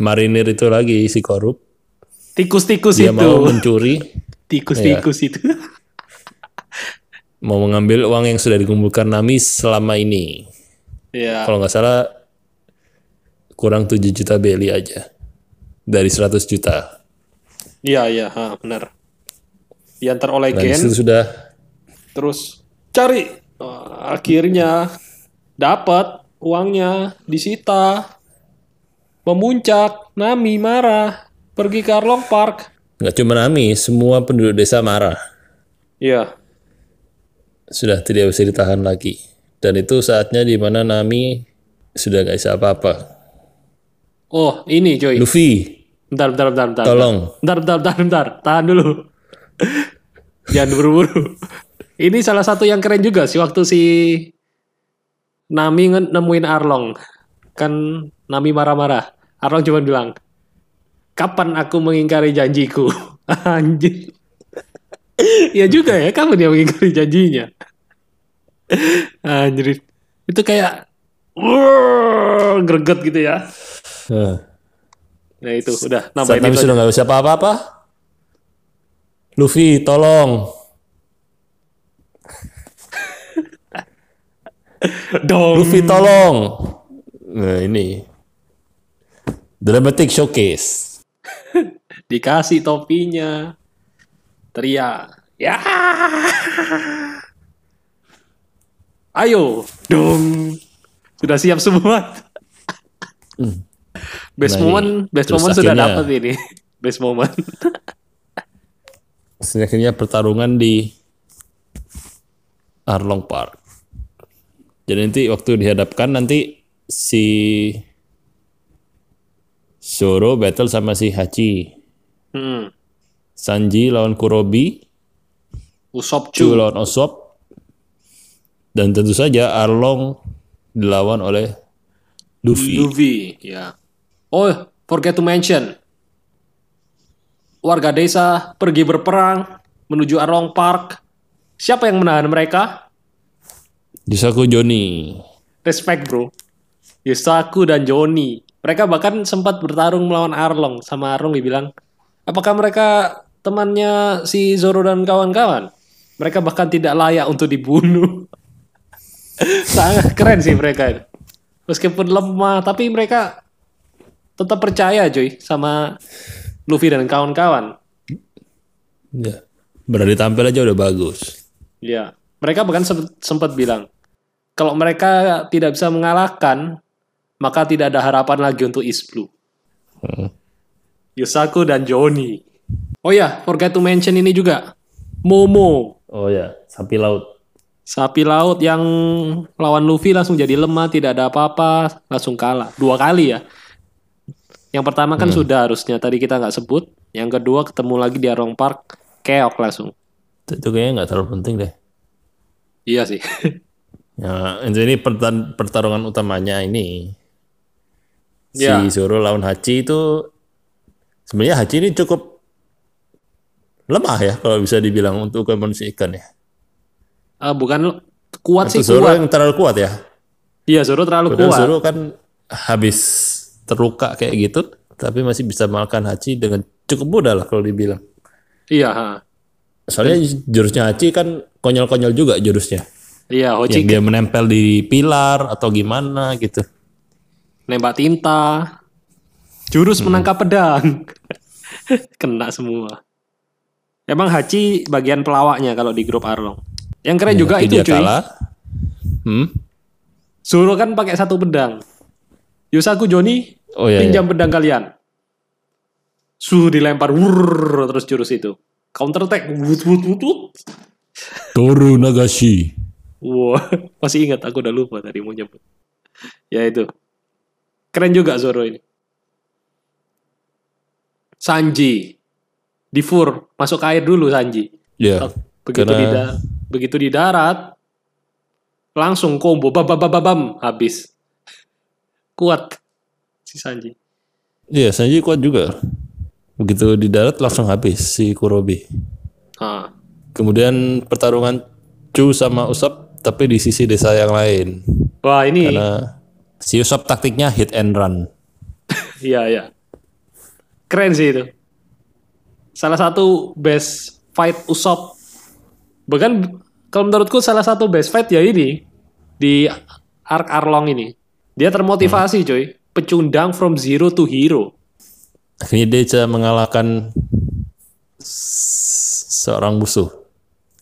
marinir itu lagi si korup. Tikus-tikus Dia itu. mau mencuri, Tikus-tikus itu. mau mengambil uang yang sudah dikumpulkan Nami selama ini. Iya. Kalau nggak salah kurang 7 juta beli aja. Dari 100 juta. Iya, iya, benar. Diantar oleh Dan Gen, itu sudah terus cari. Oh, akhirnya dapat uangnya disita. Memuncak, Nami marah, pergi ke Arlong Park. nggak cuma Nami, semua penduduk desa marah. Iya, Sudah tidak bisa ditahan lagi. Dan itu saatnya di mana Nami sudah nggak bisa apa-apa. Oh, ini coy. Luffy, Bentar, bentar, bentar, bentar. tolong. Bentar, bentar, bentar, bentar. Tahan dulu. Jangan buru-buru. Ini salah satu yang keren juga sih waktu si Nami nemuin Arlong. Kan Nami marah-marah. Arlong cuma bilang, kapan aku mengingkari janjiku? Anjir. ya juga ya, kapan dia mengingkari janjinya? Anjir. Itu kayak, greget gitu ya. Nah, Nah itu, udah. saat Nami sudah nggak bisa apa-apa, Luffy, tolong. Dong. Luffy, tolong. Nah, ini. Dramatic showcase. Dikasih topinya. Teriak. Ya. Ayo. Dong. Sudah siap semua. Best Nah, ini. moment, best Terus moment sudah akhirnya- dapat ini. Best moment. akhirnya pertarungan di Arlong Park. Jadi nanti waktu dihadapkan nanti si Zoro battle sama si Hachi. Hmm. Sanji lawan Kurobi, Usop Chu lawan Osop, dan tentu saja Arlong dilawan oleh Luffy. Luffy, ya. Oh, forget to mention. Warga desa pergi berperang menuju Arlong Park. Siapa yang menahan mereka? Yusaku Joni. Respect, bro. Yusaku dan Joni. Mereka bahkan sempat bertarung melawan Arlong. Sama Arlong dibilang, apakah mereka temannya si Zoro dan kawan-kawan? Mereka bahkan tidak layak untuk dibunuh. Sangat keren sih mereka itu. Meskipun lemah, tapi mereka tetap percaya cuy sama Luffy dan kawan-kawan. Ya. Berani tampil aja udah bagus. Ya, mereka bahkan sempat, bilang kalau mereka tidak bisa mengalahkan, maka tidak ada harapan lagi untuk East Blue. Hmm. Yusaku dan Joni. Oh ya, forget to mention ini juga. Momo, Oh ya, sapi laut. sapi laut yang lawan Luffy langsung jadi lemah, tidak ada apa-apa, langsung kalah. Dua kali ya. Yang pertama kan sudah harusnya tadi kita nggak sebut. Yang kedua ketemu lagi di Arlong Park, keok langsung. Itu kayaknya nggak terlalu penting deh. Iya sih. Ya, ini pertarungan utamanya ini. Si Ya. Zoro lawan Hachi itu sebenarnya Hachi ini cukup lemah ya kalau bisa dibilang untuk manusia ikan ya. Ah, bukan kuat Atau sih Zoro kuat. yang terlalu kuat ya. Iya, Zoro terlalu Padahal kuat. Zoro kan habis terluka kayak gitu, tapi masih bisa mengalahkan Hachi dengan cukup mudah lah kalau dibilang. Iya, ha. Soalnya jurusnya Hachi kan konyol-konyol juga jurusnya. Iya, Yang Hochi dia menempel di pilar atau gimana gitu. nembak tinta. Jurus Hmm. menangkap pedang. Kena semua. Emang Hachi bagian pelawaknya kalau di grup Arlong. Yang keren juga Tapi itu cuy. kalah. Hmm? Zoro kan pakai satu pedang. Yusaku Joni Oh iya, pinjam pedang kalian. Su dilempar wurr, terus jurus itu. Counter attack. Wut, wut, wut, wut. Toru Nagashi. Wah, masih ingat aku udah lupa tadi mau nyebut. Ya itu. Keren juga Zoro ini. Sanji. Di Fur, masuk ke air dulu Sanji. Ya. Begitu karena- di da- begitu di darat langsung combo bam bam bam bam, bam habis. Kuat si Sanji. Iya, Sanji kuat juga. Begitu di darat langsung habis si Kurobi. Ah, Kemudian pertarungan Chu sama Usop tapi di sisi desa yang lain. Wah, ini Karena si Usop taktiknya hit and run. iya iya. Keren sih itu. Salah satu best fight Usop. Bahkan kalau menurutku salah satu best fight ya ini di Ark Arlong ini. Dia termotivasi coy. Pecundang from zero to hero. Akhirnya dia bisa mengalahkan seorang musuh.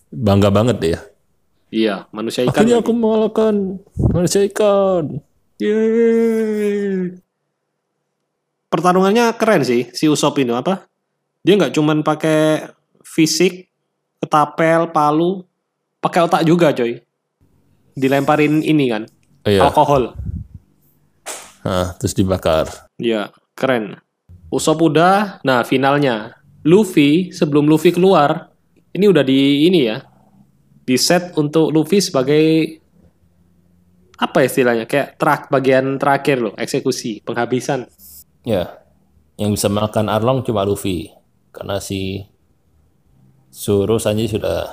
Bangga banget dia. Iya, manusia ikan. Akhirnya aku mengalahkan manusia ikan. Yeay. Pertarungannya keren sih si Usop ini apa? Dia nggak cuman pakai fisik, ketapel, palu, pakai otak juga coy. Dilemparin ini kan, Oh iya. alkohol. Nah, terus dibakar. Iya, keren. Usop udah, nah finalnya. Luffy, sebelum Luffy keluar, ini udah di ini ya. Di set untuk Luffy sebagai apa istilahnya? Kayak terak bagian terakhir loh, eksekusi, penghabisan. Ya. Yang bisa makan Arlong cuma Luffy. Karena si Zoro Sanji sudah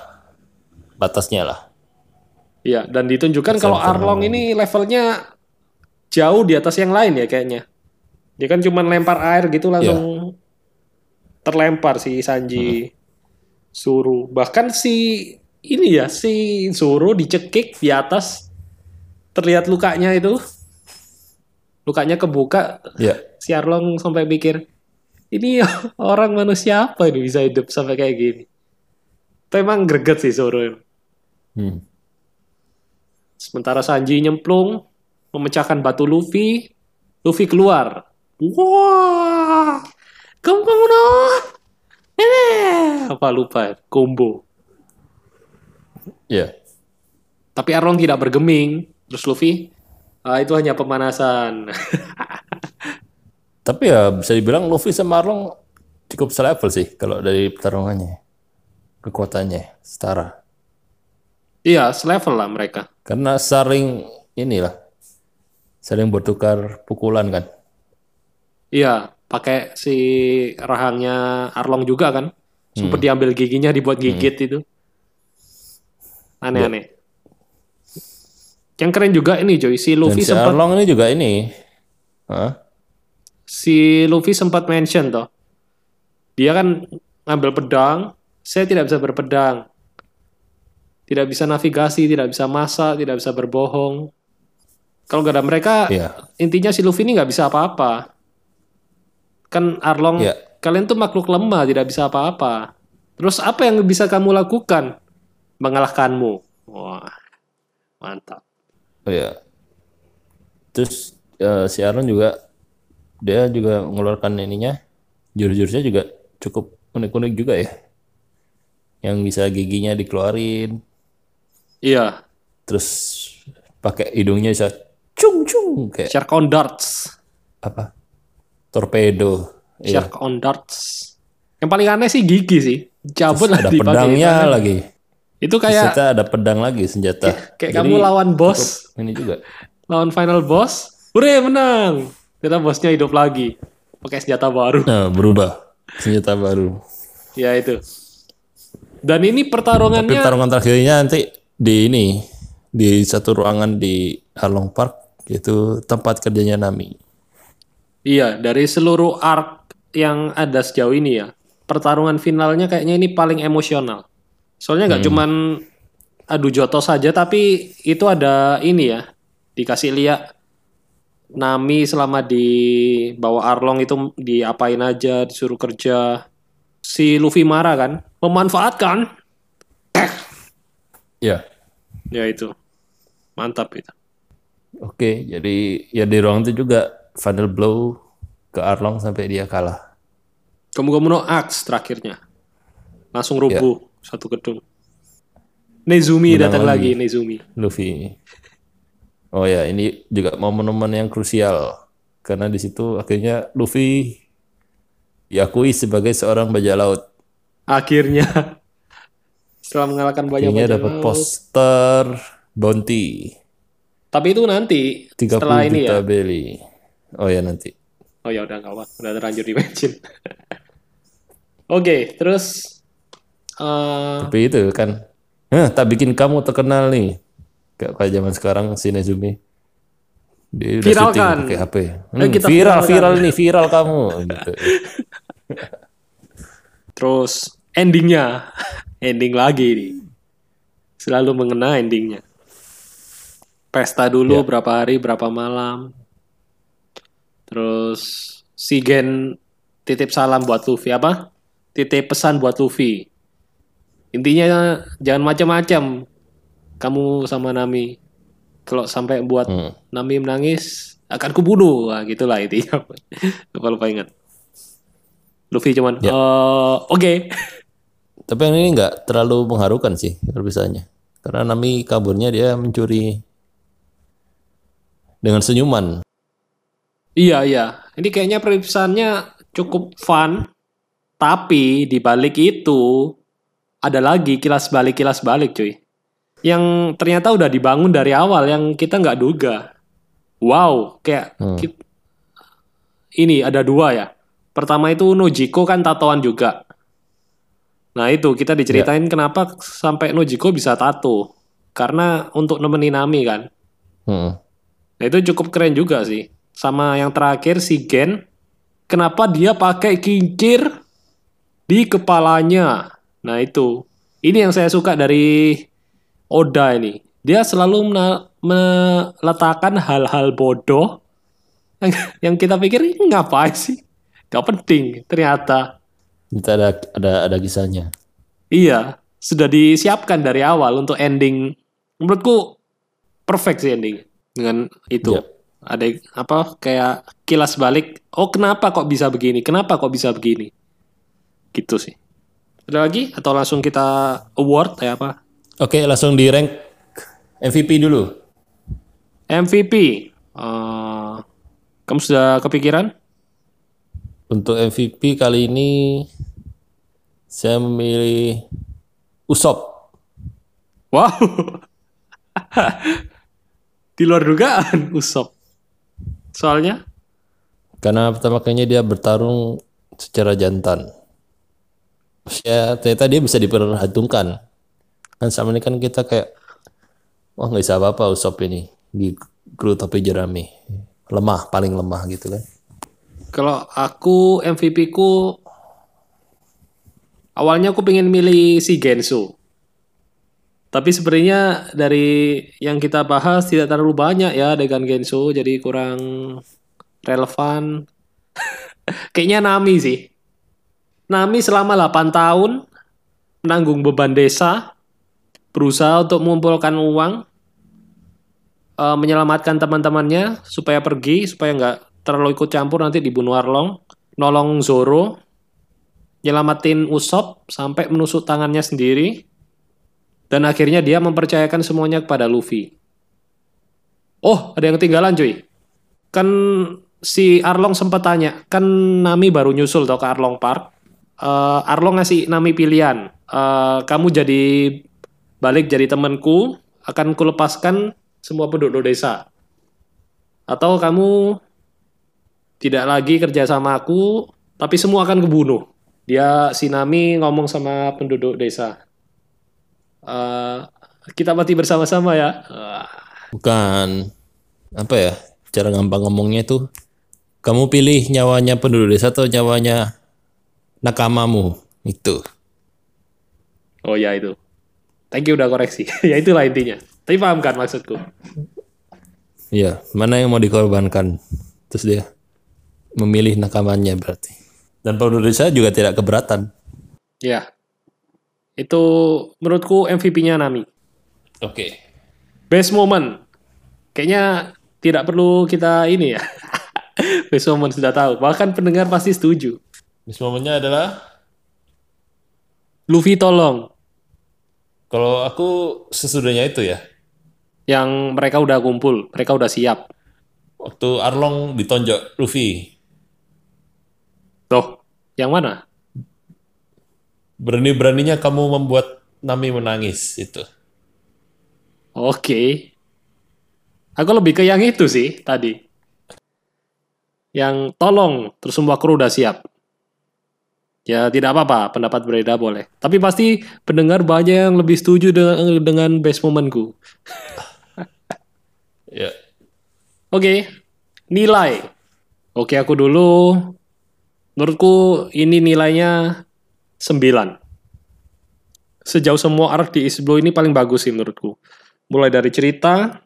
batasnya lah. Iya, dan ditunjukkan kalau Arlong ini levelnya jauh di atas yang lain ya kayaknya. Dia kan cuma lempar air gitu langsung terlempar si Sanji Zoro. Bahkan si ini ya si Zoro dicekik di atas terlihat lukanya itu. Lukanya kebuka, Ya. si Arlong sampai mikir, ini orang manusia apa ini bisa hidup sampai kayak gini. Tapi emang greget sih Zoro. Hmm. Sementara Sanji nyemplung, memecahkan batu Luffy, Luffy keluar. Wah, kamu kamu apa lupa? Combo. Ya. Tapi Arlong tidak bergeming. Terus Luffy, ah, itu hanya pemanasan. Tapi ya bisa dibilang Luffy sama Arlong cukup selevel sih kalau dari pertarungannya. Kekuatannya setara. iya, selevel lah mereka. Karena saling inilah. Saling bertukar pukulan kan. Iya, pakai si rahangnya Arlong juga kan. Sempat diambil giginya dibuat gigit itu. Aneh-aneh. Yang keren juga ini Joy, si Dan Luffy si sempat Arlong ini juga ini. Hah? si Luffy sempat mention toh. Dia kan ngambil pedang, saya tidak bisa berpedang. Tidak bisa navigasi, tidak bisa masak, tidak bisa berbohong. Kalau nggak ada mereka, Iya. intinya si Luffy ini nggak bisa apa-apa. Kan Arlong, Iya. kalian tuh makhluk lemah, tidak bisa apa-apa. Terus apa yang bisa kamu lakukan? Mengalahkanmu. Wah, mantap. Oh ya. Terus eh, si Arlong juga dia juga mengeluarkan ininya jurus-jurusnya juga cukup unik-unik juga ya. Yang bisa giginya dikeluarin, Iya, terus pakai hidungnya bisa cung cung kayak Shark on Darts. apa? Torpedo. Iya. Shark on Darts. Yang paling aneh sih gigi sih. Cabut lah Ada dipakai. pedangnya lagi. Itu kayak Senjata ada pedang lagi senjata. kayak Jadi, kamu lawan bos, Ini juga. lawan final boss. Hore, menang. Ternyata bosnya hidup lagi. Pakai senjata baru. Nah, berubah. Senjata baru. Ya itu. Dan ini Tapi pertarungannya pertarungan terakhirnya nanti di ini di satu ruangan di Harlong Park yaitu tempat kerjanya Nami. Iya dari seluruh arc yang ada sejauh ini ya. Pertarungan finalnya kayaknya ini paling emosional. Soalnya nggak cuman adu joto saja tapi itu ada ini ya. Dikasih lihat Nami selama di bawah Arlong itu diapain aja, disuruh kerja. Si Luffy marah kan, memanfaatkan. Ya. Ya itu. Mantap itu. Oke, jadi ya di ruang itu juga final blow ke Arlong sampai dia kalah. Kamu-kamu no Axe terakhirnya. Langsung rubuh satu gedung. Nezumi Menang datang lagi. lagi, Nezumi. Luffy. Oh ya, ini juga momen-momen yang krusial karena di situ akhirnya Luffy diakui sebagai seorang bajak laut. Akhirnya setelah mengalahkan banyak Akhirnya bajak dapat laut. poster bounty Tapi itu nanti 30 setelah ini juta ya. belly. Oh ya nanti. Oh ya udah nggak apa, udah terlanjur di mention. Oke, terus eh, Tapi itu kan, Hah, tak bikin kamu terkenal nih. Kayak kayak zaman sekarang si Nezumi. Dia udah Viralkan. syuting pakai HP. Hmm, Ayo kita viral, viral nih, viral kamu. Gitu. terus endingnya, ending lagi nih. Selalu mengena endingnya. Pesta dulu Ya. berapa hari, berapa malam. Terus si Gen titip salam buat Luffy apa? Titip pesan buat Luffy. Intinya jangan macam-macam. Kamu sama Nami. Kalau sampai buat Hmm. Nami menangis, akan kubunuh. Nah, gitulah intinya. lupa lupa ingat. Luffy cuman, Ya. "Eh, oke. Tapi yang ini nggak terlalu mengharukan sih perpisahannya. Karena Nami kaburnya dia mencuri dengan senyuman. Iya, iya. Ini kayaknya perpisahannya cukup fun. Tapi di balik itu ada lagi kilas balik kilas balik cuy. Yang ternyata udah dibangun dari awal yang kita nggak duga. Wow, kayak Hmm. kit- ini ada dua ya. Pertama itu Nojiko kan tatoan juga. Nah itu kita diceritain kenapa sampai Nojiko bisa tato. Karena untuk nemenin Nami kan. Hmm. Nah itu cukup keren juga sih. Sama yang terakhir si Gen, kenapa dia pakai kincir di kepalanya? Nah itu, ini yang saya suka dari Oda ini. Dia selalu meletakkan hal-hal bodoh yang, kita pikir ini ngapain sih? Gak penting. Ternyata Kita ada ada ada kisahnya. iya sudah disiapkan dari awal untuk ending. Menurutku perfect sih ending dengan itu. Yap. Ada apa kayak kilas balik. Oh kenapa kok bisa begini? Kenapa kok bisa begini? Gitu sih. Ada lagi atau langsung kita award kayak apa? Oke, langsung di rank MVP dulu. MVP. Eh, kamu sudah kepikiran? Untuk MVP kali ini saya memilih Usop. Wow. Di luar dugaan Usop. Soalnya Karena pertama kalinya dia bertarung secara jantan. Ya ternyata dia bisa diperhitungkan. Kan sama ini kan kita kayak wah nggak bisa apa-apa Usop ini di kru topi jerami. Lemah, paling lemah gitu kan. kalau aku MVP ku awalnya aku pengen milih si Genso. Tapi sebenarnya dari yang kita bahas tidak terlalu banyak ya dengan Genso jadi kurang relevan. Kayaknya Nami sih. Nami selama 8 tahun menanggung beban desa, berusaha untuk mengumpulkan uang, eh, menyelamatkan teman-temannya supaya pergi, supaya nggak terlalu ikut campur nanti dibunuh Arlong, nolong Zoro, nyelamatin Usopp sampai menusuk tangannya sendiri, dan akhirnya dia mempercayakan semuanya kepada Luffy. Oh, ada yang ketinggalan cuy. Kan si Arlong sempat tanya, kan Nami baru nyusul toh ke Arlong Park. Eh, Arlong ngasih Nami pilihan, Eh, kamu jadi balik jadi temanku, akan kulepaskan semua penduduk desa. Atau kamu tidak lagi kerja sama aku, tapi semua akan kebunuh. Dia si Nami ngomong sama penduduk desa. Eh, kita mati bersama-sama ya. Eh, Bukan apa ya? Cara gampang ngomongnya itu kamu pilih nyawanya penduduk desa atau nyawanya nakamamu itu. oh ya itu. Thank you udah koreksi. ya itulah intinya. Tapi paham kan maksudku? Iya, mana yang mau dikorbankan? Terus dia memilih nakamannya berarti. Dan penduduk desa juga tidak keberatan. Ya. Itu menurutku MVP-nya Nami. Oke. Best moment. Kayaknya tidak perlu kita ini ya. Best moment sudah tahu. Bahkan pendengar pasti setuju. This momennya adalah Luffy tolong. kalau aku sesudahnya itu ya. Yang mereka udah kumpul. Mereka udah siap. Waktu Arlong ditonjok Luffy. Tuh. Yang mana? Berani-beraninya kamu membuat Nami menangis itu. Oke. Aku lebih ke yang itu sih tadi. Yang tolong, terus semua kru udah siap. Ya tidak apa-apa, pendapat berbeda boleh. Tapi pasti pendengar banyak yang lebih setuju dengan, dengan best momentku. Ya. Oke, nilai. Oke aku dulu. Menurutku ini nilainya 9. Sejauh semua arc di East Blue ini paling bagus sih menurutku. Mulai dari cerita,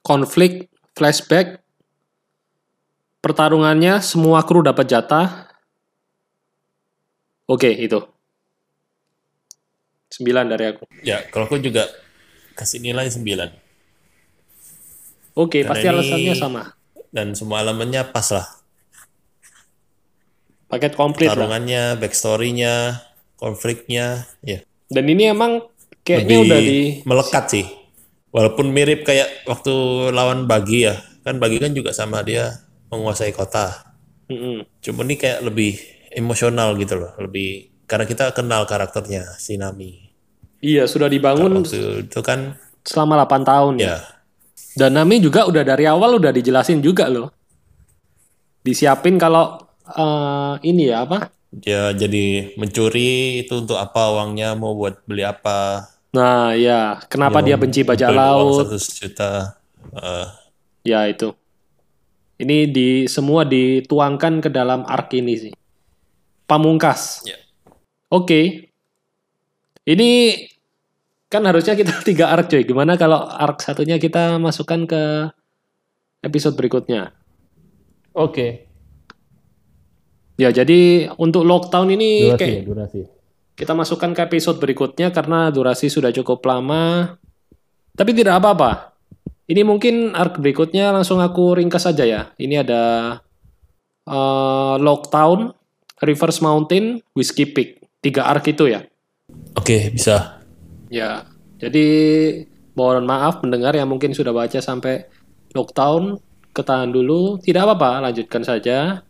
konflik, flashback, pertarungannya, semua kru dapat jatah. Oke, itu. 9 dari aku. Ya, kalau aku juga kasih nilai 9. Oke, Karena pasti ini- alasannya sama. Dan semua elemennya pas lah. Paket komplit lah. Pertarungannya, backstory-nya, konfliknya, ya. Dan ini emang kayaknya Lebih udah di melekat sih. Walaupun mirip kayak waktu lawan Bagi ya. Kan Bagi kan juga sama dia menguasai kota. Mm-mm. Cuma ini kayak lebih emosional gitu loh. Lebih karena kita kenal karakternya si Nami. Iya, sudah dibangun Waktu itu kan selama 8 tahun ya. ya Dan Nami juga udah dari awal udah dijelasin juga loh. Disiapin kalau eh, ini ya apa? dia jadi mencuri itu untuk apa uangnya mau buat beli apa Nah, ya, kenapa dia benci bajak Ngumpulin uang laut? 100 juta Eh, Ya, itu. Ini di semua dituangkan ke dalam arc ini sih. Pamungkas. Ya. Oke. Ini kan harusnya kita tiga arc cuy. Gimana kalau arc satunya kita masukkan ke episode berikutnya? Oke. Ya, jadi untuk lockdown ini Durasi kayak ya, durasi. kita masukkan ke episode berikutnya karena durasi sudah cukup lama. Tapi tidak apa-apa. Ini mungkin arc berikutnya langsung aku ringkas saja ya. Ini ada uh, Lockdown, Reverse Mountain, Whiskey Peak. Tiga arc itu ya. Oke, bisa. Ya, jadi mohon maaf mendengar yang mungkin sudah baca sampai Lockdown, ketahan dulu. Tidak apa-apa, lanjutkan saja.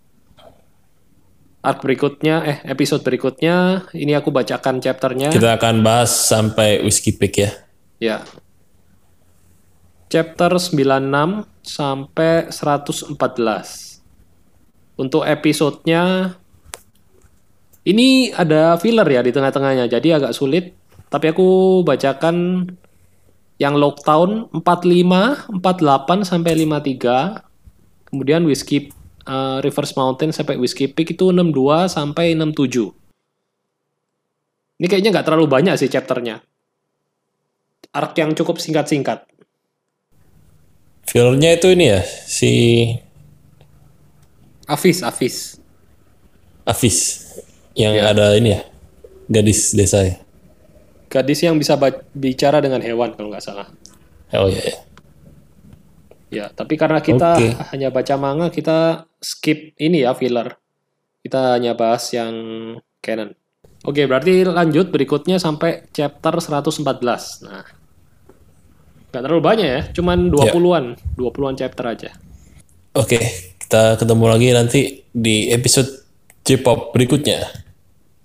Arc berikutnya, eh episode berikutnya, ini aku bacakan chapternya. Kita akan bahas sampai Whiskey Peak ya. Ya. Chapter 96 sampai 114. Untuk episodenya ini ada filler ya di tengah-tengahnya, jadi agak sulit. Tapi aku bacakan yang Lockdown 45, 48 sampai 53. Kemudian Whiskey uh, Reverse Mountain sampai Whiskey Peak itu 62 sampai 67. Ini kayaknya nggak terlalu banyak sih chapternya. Arc yang cukup singkat-singkat. Filmnya itu ini ya, si Afis, Afis. Afis yang Ya. ada ini ya, gadis desa ya. Gadis yang bisa bicara dengan hewan kalau nggak salah. Oh iya, iya. Ya, tapi karena kita Oke. hanya baca manga, kita skip ini ya filler. Kita hanya bahas yang canon. Oke, berarti lanjut berikutnya sampai chapter 114. Nah, nggak terlalu banyak ya, cuman 20-an, 20-an chapter aja. Oke, kita ketemu lagi nanti di episode J-pop berikutnya.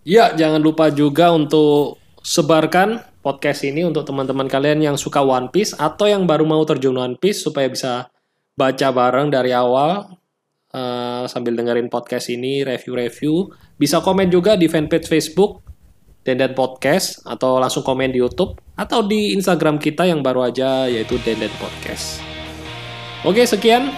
Ya, jangan lupa juga untuk sebarkan podcast ini untuk teman-teman kalian yang suka One Piece atau yang baru mau terjun One Piece supaya bisa baca bareng dari awal eh, sambil dengerin podcast ini, review-review. Bisa komen juga di fanpage Facebook Denden Podcast atau langsung komen di YouTube atau di Instagram kita yang baru aja yaitu Denden Podcast. Oke, sekian.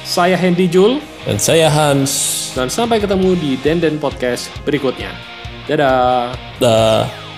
Saya Hendy Jul Dan saya Hans. dan sampai ketemu di Denden Podcast berikutnya. Dadah. Dah.